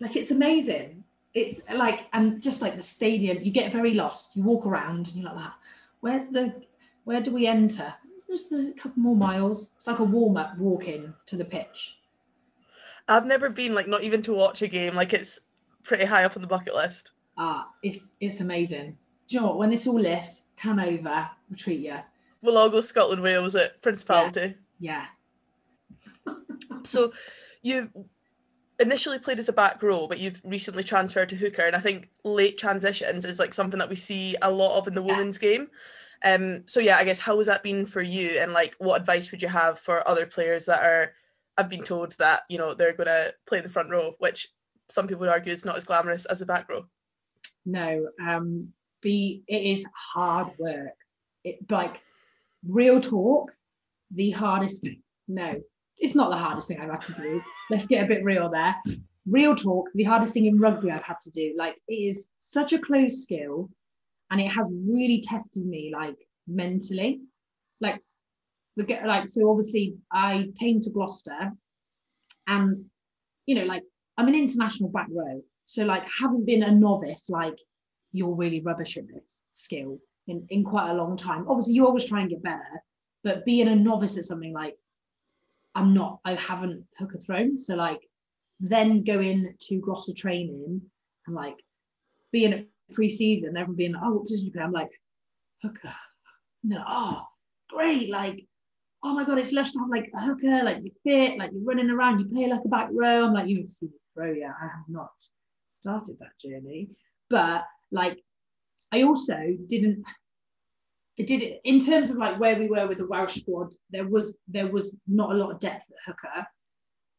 Like it's amazing. It's like and just like the stadium, you get very lost. You walk around and you're like that. Where's the where do we enter? It's just a couple more miles. It's like a warm up walk in to the pitch. I've never been like not even to watch a game. Like it's pretty high up on the bucket list. Ah, it's it's amazing. Do you know what? When this all lifts, come over, we'll treat you. We'll all go Scotland Wales at Principality. Yeah. yeah. so you've initially played as a back row, but you've recently transferred to hooker, and I think late transitions is like something that we see a lot of in the yeah. women's game. Um, so yeah, I guess how has that been for you, and like, what advice would you have for other players that are, I've been told that you know they're going to play the front row, which some people would argue is not as glamorous as the back row. No, um, be it is hard work. It like real talk. The hardest. No, it's not the hardest thing I've had to do. Let's get a bit real there. Real talk. The hardest thing in rugby I've had to do. Like it is such a close skill, and it has really tested me like mentally. Like like so obviously I came to Gloucester and you know like I'm an international back row. So like haven't been a novice like you're really rubbish at this skill in, in quite a long time. Obviously you always try and get better but being a novice at something like I'm not I haven't hooker thrown so like then going to Gloucester training and like being at pre-season everyone being like oh what position you play I'm like hooker no oh great like oh my god, it's lush to have like a hooker, like you're fit, like you're running around, you play like a back row. I'm like, you haven't seen yet. I have not started that journey. But like I also didn't it did it in terms of like where we were with the Welsh squad, there was there was not a lot of depth at hooker.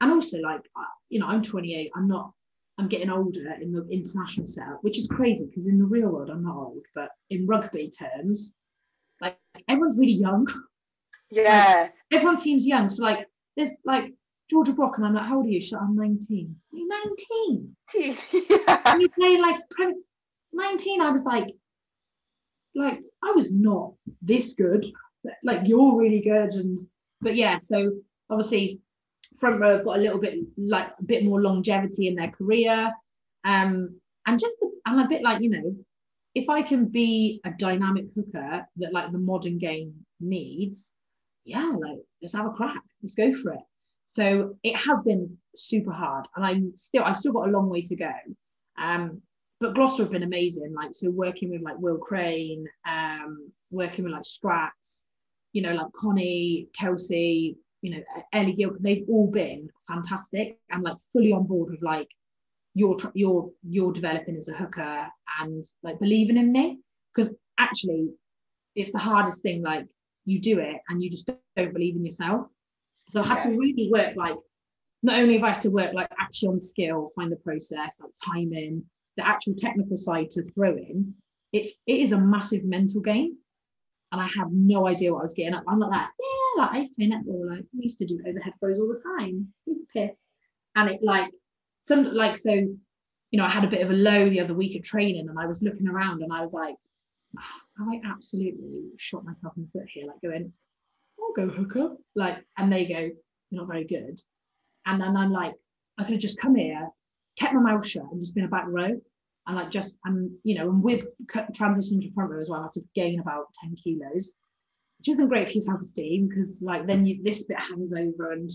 And also like you know, I'm 28, I'm not I'm getting older in the international setup, which is crazy because in the real world I'm not old, but in rugby terms, like everyone's really young. Yeah. Like, everyone seems young. So like there's like Georgia Brock and I'm like, how old are you? She's like, I'm 19. Are you 19? yeah. And you play like 19, I was like, like I was not this good. Like you're really good. And but yeah, so obviously front row have got a little bit like a bit more longevity in their career. Um and just the, I'm a bit like, you know, if I can be a dynamic hooker that like the modern game needs, yeah, like let's have a crack, let's go for it. So it has been super hard, and I'm still I've still got a long way to go. Um, but Gloucester have been amazing. Like so, working with like Will Crane, um, working with like Strats, you know, like Connie, Kelsey, you know, Ellie Gill, they've all been fantastic and like fully on board with like you're you're you're developing as a hooker and like believing in me because actually it's the hardest thing like you do it and you just don't believe in yourself. So I had to really work like not only have I had to work like actually on skill, find the process, like timing, the actual technical side to throw in, it's it is a massive mental game. And I had no idea what I was getting up. I'm not like yeah, like I used to play netball, like we used to do overhead throws all the time. He's pissed. And it like some like so, you know, I had a bit of a low the other week of training and I was looking around and I was like, ah, I absolutely shot myself in the foot here, like going, I'll go hooker. Like, and they go, You're not very good. And then I'm like, I could have just come here, kept my mouth shut, and just been a back row. And like just and you know, and with transitioning to front row as well, I had to gain about 10 kilos, which isn't great for your self-esteem because like then you this bit hangs over and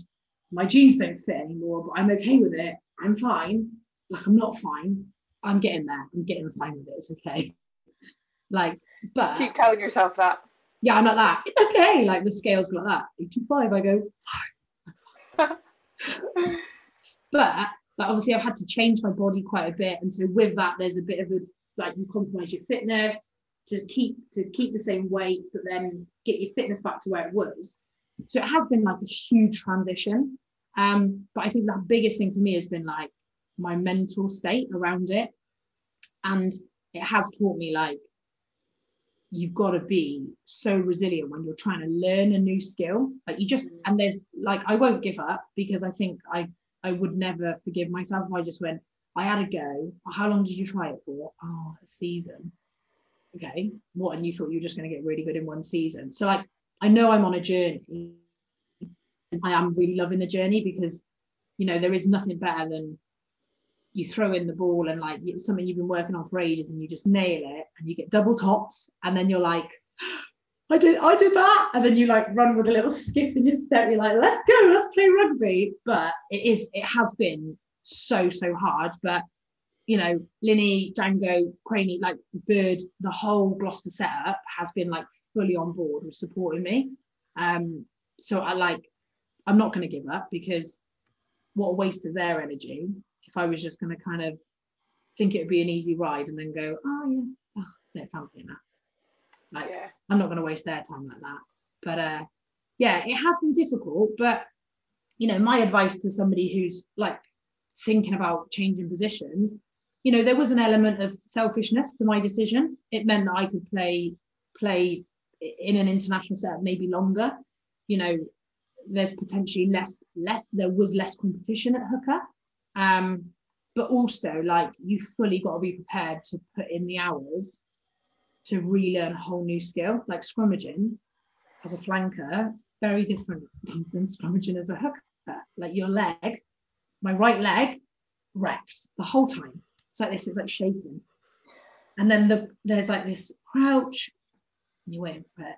my jeans don't fit anymore, but I'm okay with it. I'm fine. Like I'm not fine. I'm getting there. I'm getting fine with it. It's okay. Like, but keep telling yourself that. Yeah, I'm like that. It's okay. Like the scales go like that. 85, I go, but like obviously I've had to change my body quite a bit. And so with that, there's a bit of a like you compromise your fitness to keep to keep the same weight, but then get your fitness back to where it was. So it has been like a huge transition. Um, but I think the biggest thing for me has been like my mental state around it. And it has taught me like you've got to be so resilient when you're trying to learn a new skill like you just and there's like i won't give up because i think i i would never forgive myself i just went i had a go. How long did you try it for? Oh a season. Okay what and you thought you were just going to get really good in one season. So like i know i'm on a journey. I am really loving the journey because you know there is nothing better than you throw in the ball and like it's something you've been working on for ages and you just nail it and you get double tops and then you're like I did I did that and then you like run with a little skip in your step. You're like let's go let's play rugby. But it is it has been so so hard. But you know Linny Django Craney like Bird the whole Gloucester setup has been like fully on board with supporting me. Um so I like I'm not going to give up because what a waste of their energy. If I was just going to kind of think it would be an easy ride and then go, oh yeah, oh, don't fancy that. Like yeah. I'm not going to waste their time like that. But uh, yeah, it has been difficult. But you know, my advice to somebody who's like thinking about changing positions, you know, there was an element of selfishness to my decision. It meant that I could play play in an international setup maybe longer. You know, there's potentially less less there was less competition at hooker. Um, but also like you fully got to be prepared to put in the hours to relearn a whole new skill. Like scrummaging as a flanker very different than scrummaging as a hooker. Like your leg my right leg wrecks the whole time. It's like this it's like shaking. And then the there's like this crouch and you're waiting for it.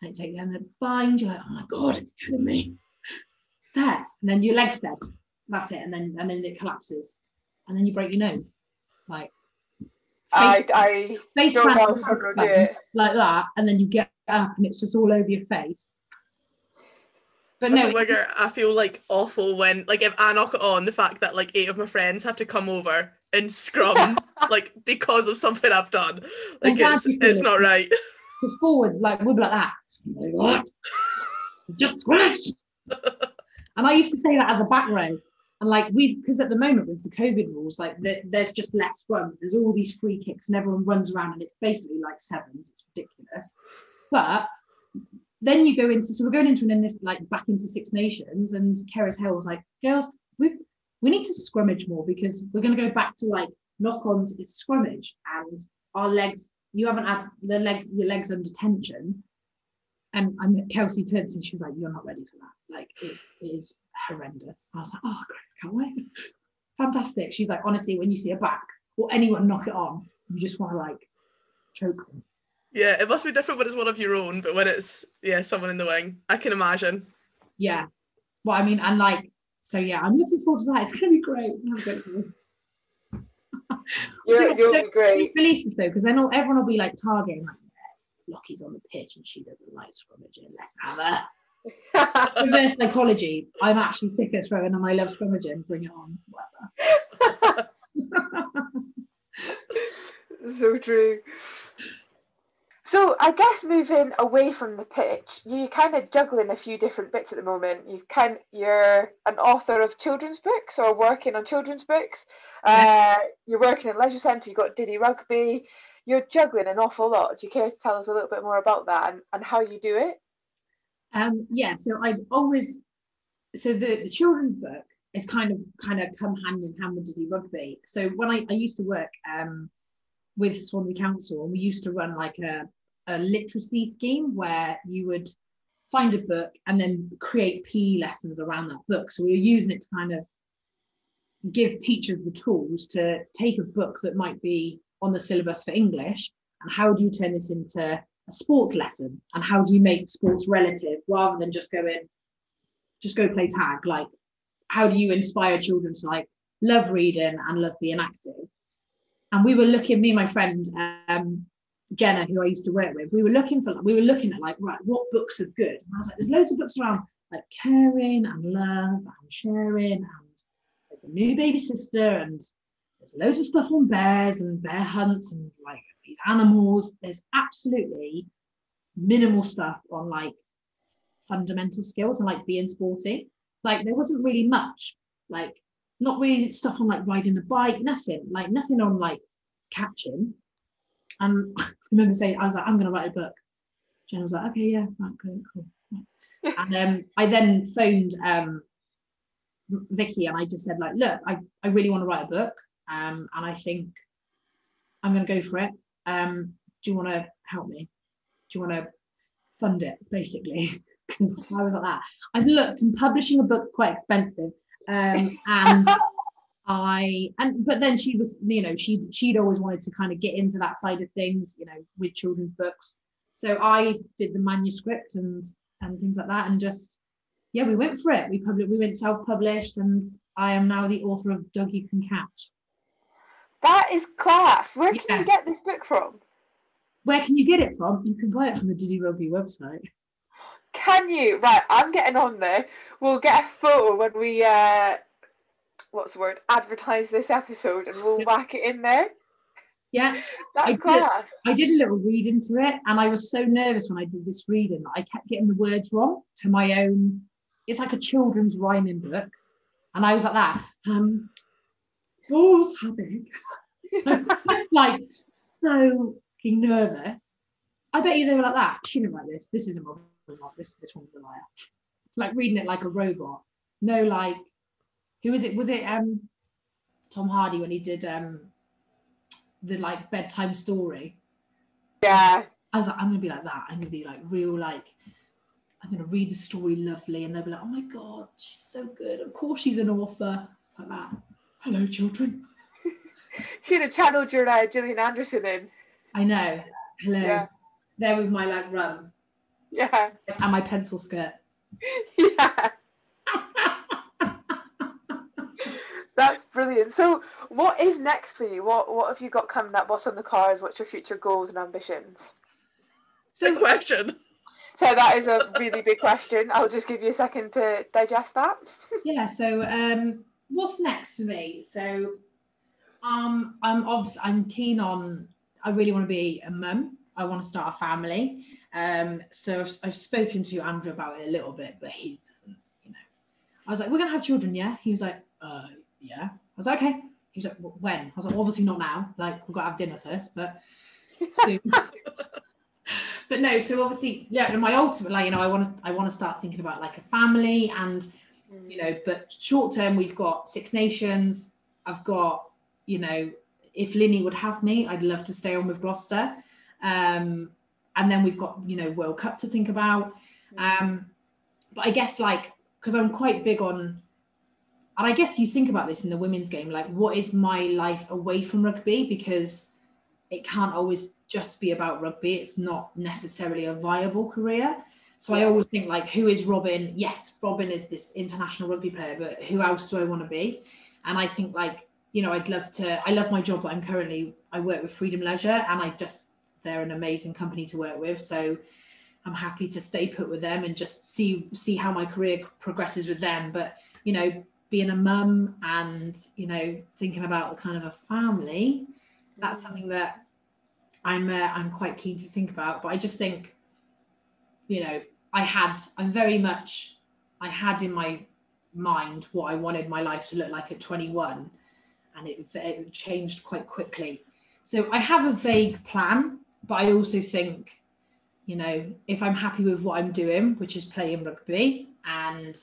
And it takes and then bind you're like oh my god it's killing me. Set. And then your leg's dead. That's it. And then and then it collapses. And then you break your nose. Like I I face don't know how to do it. like that, and then you get up and it's just all over your face. But no, Wigger, I feel like awful when like if I knock it on the fact that like eight of my friends have to come over and scrum like because of something I've done. Like it's it's not right. Because forwards like would be like that. Like, what? Just scratched. and I used to say that as a back row. And like we've, because at the moment with the COVID rules, like the, there's just less scrums. There's all these free kicks, and everyone runs around, and it's basically like sevens. It's ridiculous. But then you go into, so we're going into an like back into Six Nations, and Cerys Hill was like, girls, we we need to scrummage more because we're going to go back to like knock-ons. It's scrummage, and our legs. You haven't had the legs, your legs under tension. And I'm Kelsey turned to me, she was like, "You're not ready for that. Like it is horrendous." I was like, "Oh, great can't wait. Fantastic. She's like, honestly, when you see a back or anyone knock it on, you just want to like choke them. Yeah, it must be different when it's one of your own, but when it's yeah, someone in the wing, I can imagine. Yeah. Well, I mean, and like, so yeah, I'm looking forward to that. It's gonna be great. you're, you'll be great. Releases though, because then everyone will be like targeting like Lockie's on the pitch and she doesn't like scrummaging. Let's have her. Reverse psychology. I'm actually sick of throwing and I love scrummaging. Bring it on. So true. So I guess moving away from the pitch, you're kind of juggling a few different bits at the moment. You kind you're an author of children's books or working on children's books. Uh, you're working at Leisure Centre. You've got Diddy Rugby. You're juggling an awful lot. Do you care to tell us a little bit more about that and, and how you do it? Um, yeah, so I'd always so the, the children's book is kind of kind of come hand in hand with Diddy Rugby. So when I, I used to work um, with Swansea Council, and we used to run like a, a literacy scheme where you would find a book and then create PE lessons around that book. So we were using it to kind of give teachers the tools to take a book that might be on the syllabus for English and how do you turn this into a sports lesson? And how do you make sports relative rather than just go in just go play tag? Like how do you inspire children to like love reading and love being active? And we were looking me and my friend um, jenna who i used to work with we were looking for we were looking at like right what books are good? And i was like there's loads of books around like caring and love and sharing and there's a new baby sister and there's loads of stuff on bears and bear hunts and like these animals. There's absolutely minimal stuff on like fundamental skills and like being sporty. Like there wasn't really much, like not really stuff on like riding a bike, nothing, like nothing on like catching. And I remember saying, I was like, I'm gonna write a book. Jen was like, okay, yeah, right, cool, cool. and um, I then phoned um, Vicky and I just said, like, look, I, I really want to write a book. Um, and I think I'm going to go for it um, do you want to help me? Do you want to fund it, basically? Because I was like that. I've looked and publishing a book quite expensive. Um, and I and but then she was, you know, she she'd always wanted to kind of get into that side of things, you know, with children's books. So I did the manuscript and and things like that, and just yeah, we went for it. We published, we went self-published, and I am now the author of Dog You Can Catch. That is class. Where can yeah. you get this book from? Where can you get it from? You can buy it from the Diddy Rugby website. Can you? Right, I'm getting on there. We'll get a photo when we uh what's the word? Advertise this episode and we'll whack it in there. Yeah, that's I class. Did, I did a little read into it, and I was so nervous when I did this reading that I kept getting the words wrong to my own. It's like a children's rhyming book, and I was like that. Um, balls how big? I was like so fucking nervous. I bet you they were like that. She didn't write this. This is a Robin This this one's a liar. Like reading it like a robot. No, like who was it? Was it um Tom Hardy when he did um the like bedtime story? Yeah. I was like, I'm gonna be like that. I'm gonna be like real like I'm gonna read the story lovely, and they'll be like, "Oh my god, she's so good. Of course, she's an author." It's like that. Hello, children. Should have channeled your uh, Gillian Anderson in. I know. Hello. Yeah. There with my like run. Yeah. And my pencil skirt. Yeah. That's brilliant. So, what is next for you? What What have you got coming up? What's on the cards? What's your future goals and ambitions? So, the question. So that is a really big question. I'll just give you a second to digest that. yeah. So, um, what's next for me? So, um, I'm obviously I'm keen on. I really want to be a mum. I want to start a family. Um, so I've, I've spoken to Andrew about it a little bit, but he doesn't. You know, I was like, "We're gonna have children, yeah?" He was like, "Uh, yeah." I was like, "Okay." He was like, "When?" I was like, "Obviously not now. Like we've got to have dinner first, but soon." but no, so obviously, yeah. My ultimate, like you know, I want to, I want to start thinking about like a family, and mm. you know, but short term, we've got Six Nations. I've got you know, if Linny would have me, I'd love to stay on with Gloucester. Um, and then we've got, you know, World Cup to think about. Um, but I guess like, because I'm quite big on, and I guess you think about this in the women's game, like what is my life away from rugby? Because it can't always just be about rugby. It's not necessarily a viable career. So I always think like, who is Robyn? Yes, Robyn is this international rugby player, but who else do I want to be? And I think like you know, I'd love to. I love my job that I'm currently. I work with Freedom Leisure, and I just they're an amazing company to work with. So I'm happy to stay put with them and just see see how my career progresses with them. But you know, being a mum and you know thinking about kind of a family, that's something that I'm uh, I'm quite keen to think about. But I just think, you know, I had I'm very much I had in my mind what I wanted my life to look like at 21 and it, it changed quite quickly. So I have a vague plan, but I also think, you know, if I'm happy with what I'm doing, which is playing rugby and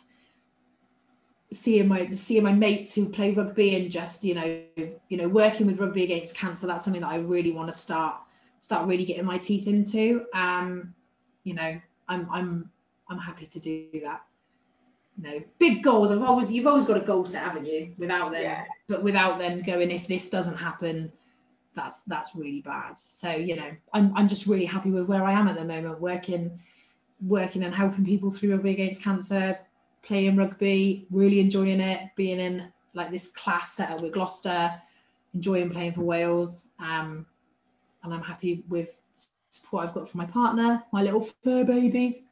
seeing my seeing my mates who play rugby and just you know you know working with rugby against cancer that's something that I really want to start start really getting my teeth into um you know I'm I'm I'm happy to do that you know, big goals. I've always you've always got a goal set, haven't you? Without then, yeah. but without then going, if this doesn't happen, that's that's really bad. So you know, I'm I'm just really happy with where I am at the moment, working, working and helping people through rugby against cancer, playing rugby, really enjoying it, being in like this class set up with Gloucester, enjoying playing for Wales. Um, and I'm happy with support I've got from my partner, my little fur babies.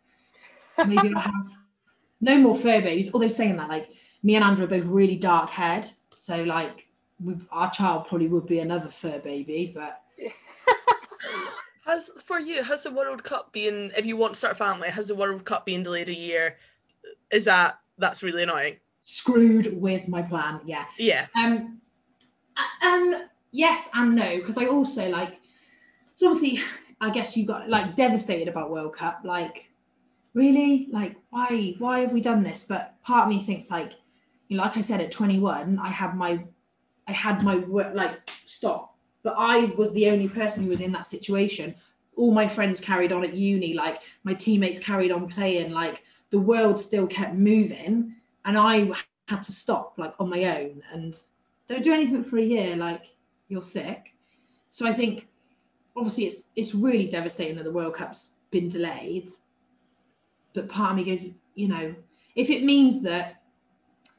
Maybe I'll have no more fur babies. Although saying that, like me and Andrew are both really dark haired, so like we, our child probably would be another fur baby, but. has for you has the World Cup been if you want to start a family has the World Cup been delayed a year? Is that that's really annoying? Screwed with my plan, yeah. Yeah. Um. Um. Yes and no, because I also like. So obviously, I guess you got like devastated about World Cup, like really? Like why why have we done this? But part of me thinks like you know like i said at 21 i had my i had my work like stop. But i was the only person who was in that situation. All my friends carried on at uni like my teammates carried on playing like the world still kept moving and i had to stop like on my own. And don't do anything for a year like you're sick. So i think obviously it's it's really devastating that the world cup's been delayed but part of me goes, you know, if it means that,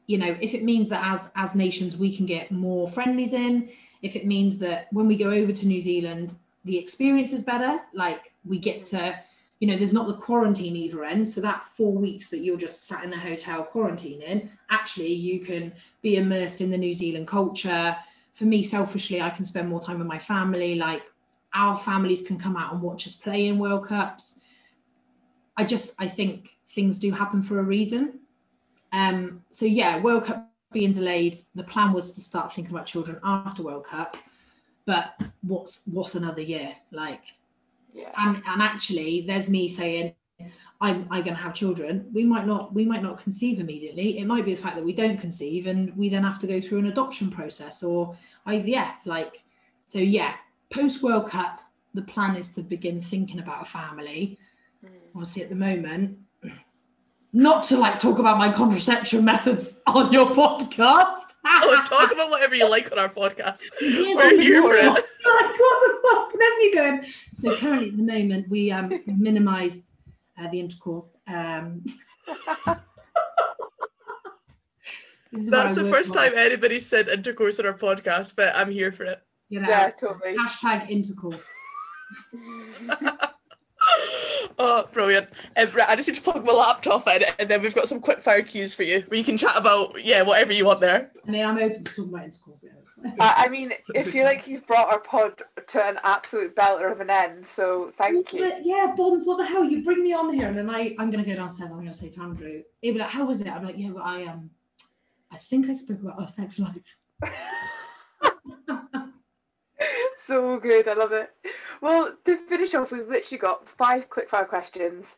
you know, if it means that as as nations we can get more friendlies in, if it means that when we go over to New Zealand, the experience is better, like we get to, you know, there's not the quarantine either end. So that four weeks that you're just sat in a hotel quarantining, actually you can be immersed in the New Zealand culture, for me, selfishly, I can spend more time with my family. Like our families can come out and watch us play in World Cups. I just I think things do happen for a reason. Um, so yeah, World Cup being delayed. The plan was to start thinking about children after World Cup, but what's what's another year like? Yeah. And and actually, there's me saying I'm I going to have children. We might not we might not conceive immediately. It might be the fact that we don't conceive and we then have to go through an adoption process or IVF. Like so, yeah. Post World Cup, the plan is to begin thinking about a family. Mm. Obviously, at the moment, not to like talk about my contraception methods on your podcast. oh, talk about whatever you like on our podcast. Yeah, We're here for it. Like, what the fuck? That's me doing. So currently, at the moment, we um minimise uh, the intercourse. Um, That's the first time anybody said intercourse on our podcast, but I'm here for it. You know, yeah, totally. Hashtag intercourse. oh, brilliant. Um, right, I just need to plug my laptop in and then we've got some quick fire cues for you where you can chat about, yeah, whatever you want there. I mean, I'm open to talking about intercourse. Uh, I mean, I feel like you've brought our pod to an absolute belter of an end, so thank you. Yeah, Bonds, what the hell? You bring me on here and then I, I'm going to go downstairs, I'm going to say to Andrew, he'll be like, how was it? I'm like, yeah, but I, um, I think I spoke about our sex life. so good, I love it. Well, to finish off, we've literally got five quickfire questions,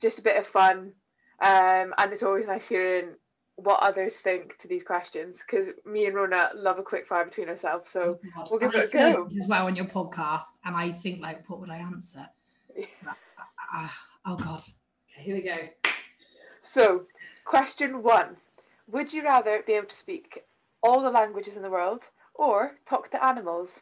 just a bit of fun, um, and it's always nice hearing what others think to these questions because me and Rona love a quickfire between ourselves. So oh we'll give it a go. As well on your podcast, and I think like, what would I answer? uh, uh, oh God. Okay, here we go. So, question one: Would you rather be able to speak all the languages in the world or talk to animals?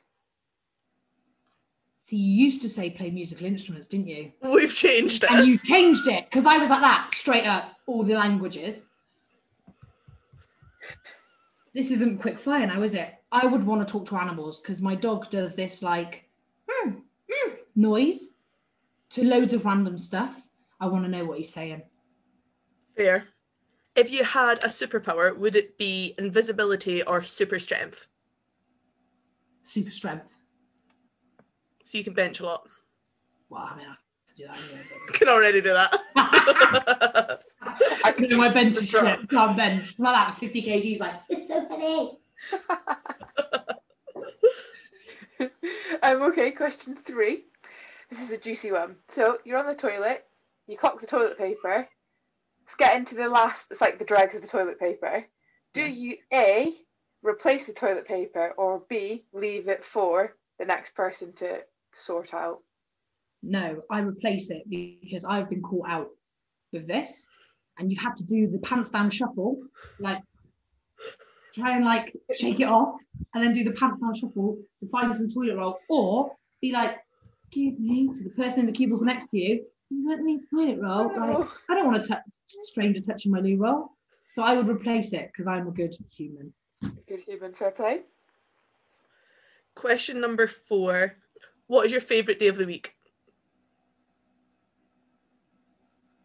So you used to say play musical instruments, didn't you? We've changed it. And you changed it because I was like that, straight up, all the languages. This isn't quick fire now, is it? I would want to talk to animals because my dog does this like mm, mm, noise to loads of random stuff. I want to know what he's saying. Fair. If you had a superpower, would it be invisibility or super strength? Super strength so you can bench a lot. Well, I mean, I can do that anyway. But... can already do that. I can do my bench shit. Can't bench. Like that, 50 kgs, like, it's so funny. um, okay, question three. This is a juicy one. So you're on the toilet, you cock the toilet paper. Let's get into the last, it's like the dregs of the toilet paper. Do you A, replace the toilet paper, or B, leave it for the next person to sort out? No, I replace it because I've been caught out with this, and you've had to do the pants down shuffle, like try and like shake it off, and then do the pants down shuffle to find some toilet roll, or be like, "Excuse me," to the person in the cubicle next to you. You don't need toilet roll. Like, I don't want to touch stranger touching my loo roll, so I would replace it because I'm a good human. Good human, fair play. Question number four what is your favourite day of the week?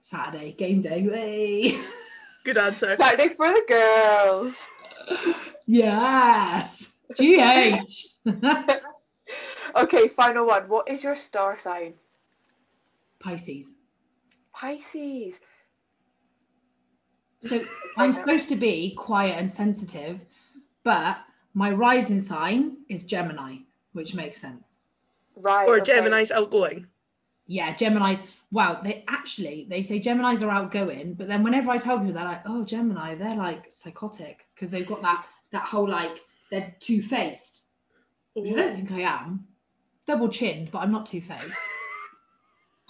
Saturday, game day. Way. Good answer. Saturday for the girls. yes. GH. okay, final one. What is your star sign? Pisces. Pisces. So I'm supposed to be quiet and sensitive, but my rising sign is Gemini, which makes sense. Right. Or okay. Gemini's outgoing. Yeah, Gemini's. Wow, they actually they say Gemini's are outgoing, but then whenever I tell people they're like, oh, Gemini, they're like psychotic because they've got that that whole like they're two faced. I don't think I am. Double chinned, but I'm not two faced.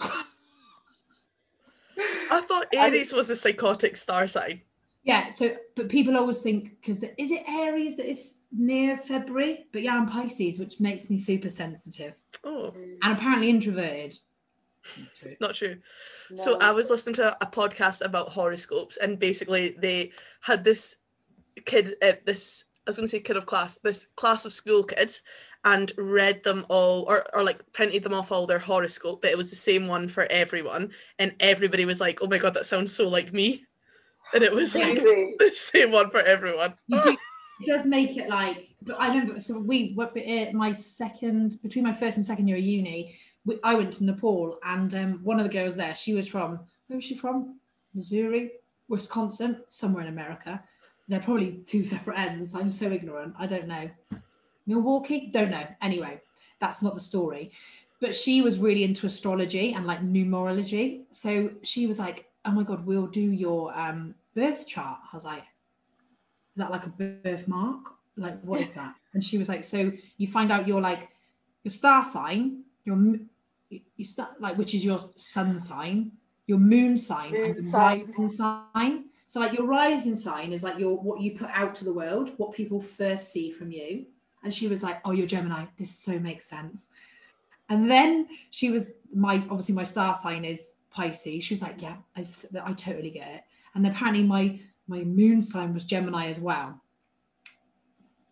I thought Aries was a psychotic star sign. Yeah, so but people always think because is it Aries that is near February? But yeah, I'm Pisces, which makes me super sensitive. Oh. And apparently introverted. Not true. Not true. No. So I was listening to a podcast about horoscopes, and basically they had this kid, uh, this I was going to say kid of class, this class of school kids, and read them all or, or like printed them off all their horoscope, but it was the same one for everyone, and everybody was like, "Oh my god, that sounds so like me." And it was like the same one for everyone. Do, it does make it like. But I remember, so we were my second between my first and second year of uni. We, I went to Nepal, and um, one of the girls there, she was from where was she from? Missouri, Wisconsin, somewhere in America. They're probably two separate ends. I'm so ignorant. I don't know. Milwaukee? Don't know. Anyway, that's not the story. But she was really into astrology and like numerology. So she was like, oh my God, we'll do your um, birth chart. I was like, is that like a birthmark? Like, what is that? And she was like, so you find out your like your star sign, your you start like which is your sun sign, your moon sign, moon and your sign. rising sign. So like your rising sign is like your what you put out to the world, what people first see from you. And she was like, "Oh, you're Gemini. This so makes sense." And then she was my obviously my star sign is Pisces. She was like, "Yeah, I, I totally get it." And apparently my my moon sign was Gemini as well,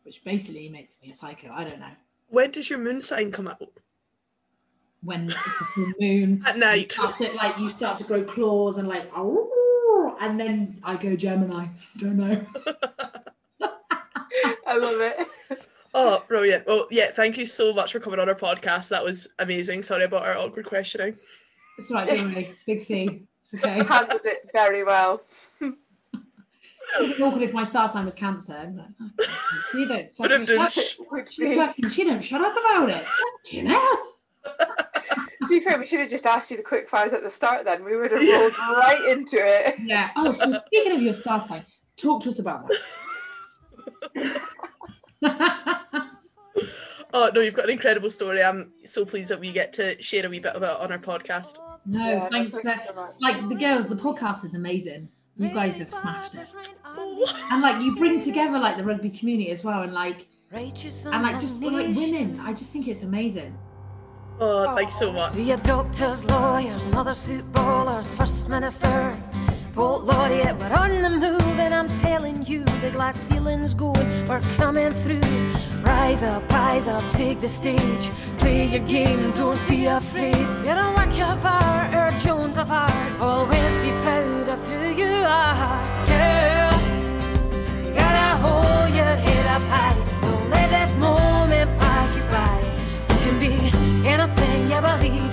which basically makes me a psycho. I don't know. When does your moon sign come out? When it's a full moon at night. You to, like you start to grow claws and like, oh, and then I go Gemini. Don't know. I love it. Oh, brilliant. Well, yeah, thank you so much for coming on our podcast. That was amazing. Sorry about our awkward questioning. It's all right, don't worry. Big C. It's okay. Handled it very well. It's awkward if my star sign was cancer. Like, oh, she don't fucking, she, fucking, she don't shut up about it. You know? to be fair, we should have just asked you the quick fires at the start then. We would have rolled right into it. Yeah. Oh, so speaking of your star sign, talk to us about that. oh no, you've got an incredible story. I'm so pleased that we get to share a wee bit of it on our podcast. No, yeah, thanks. For, like the girls, the podcast is amazing. You guys have smashed it. And like you bring together like the rugby community as well, and like and like just like women. I just think it's amazing. Oh, thanks so much. Be a doctors, lawyers, mothers, footballers, first minister. Poet Laureate, we're on the move, and I'm telling you, the glass ceiling's going, we're coming through. Rise up, rise up, take the stage, play your game, don't be afraid. You're a work of art, or Jones of art, always be proud of who you are. Girl, gotta hold your head up high, don't let this moment pass you by. You can be anything you believe.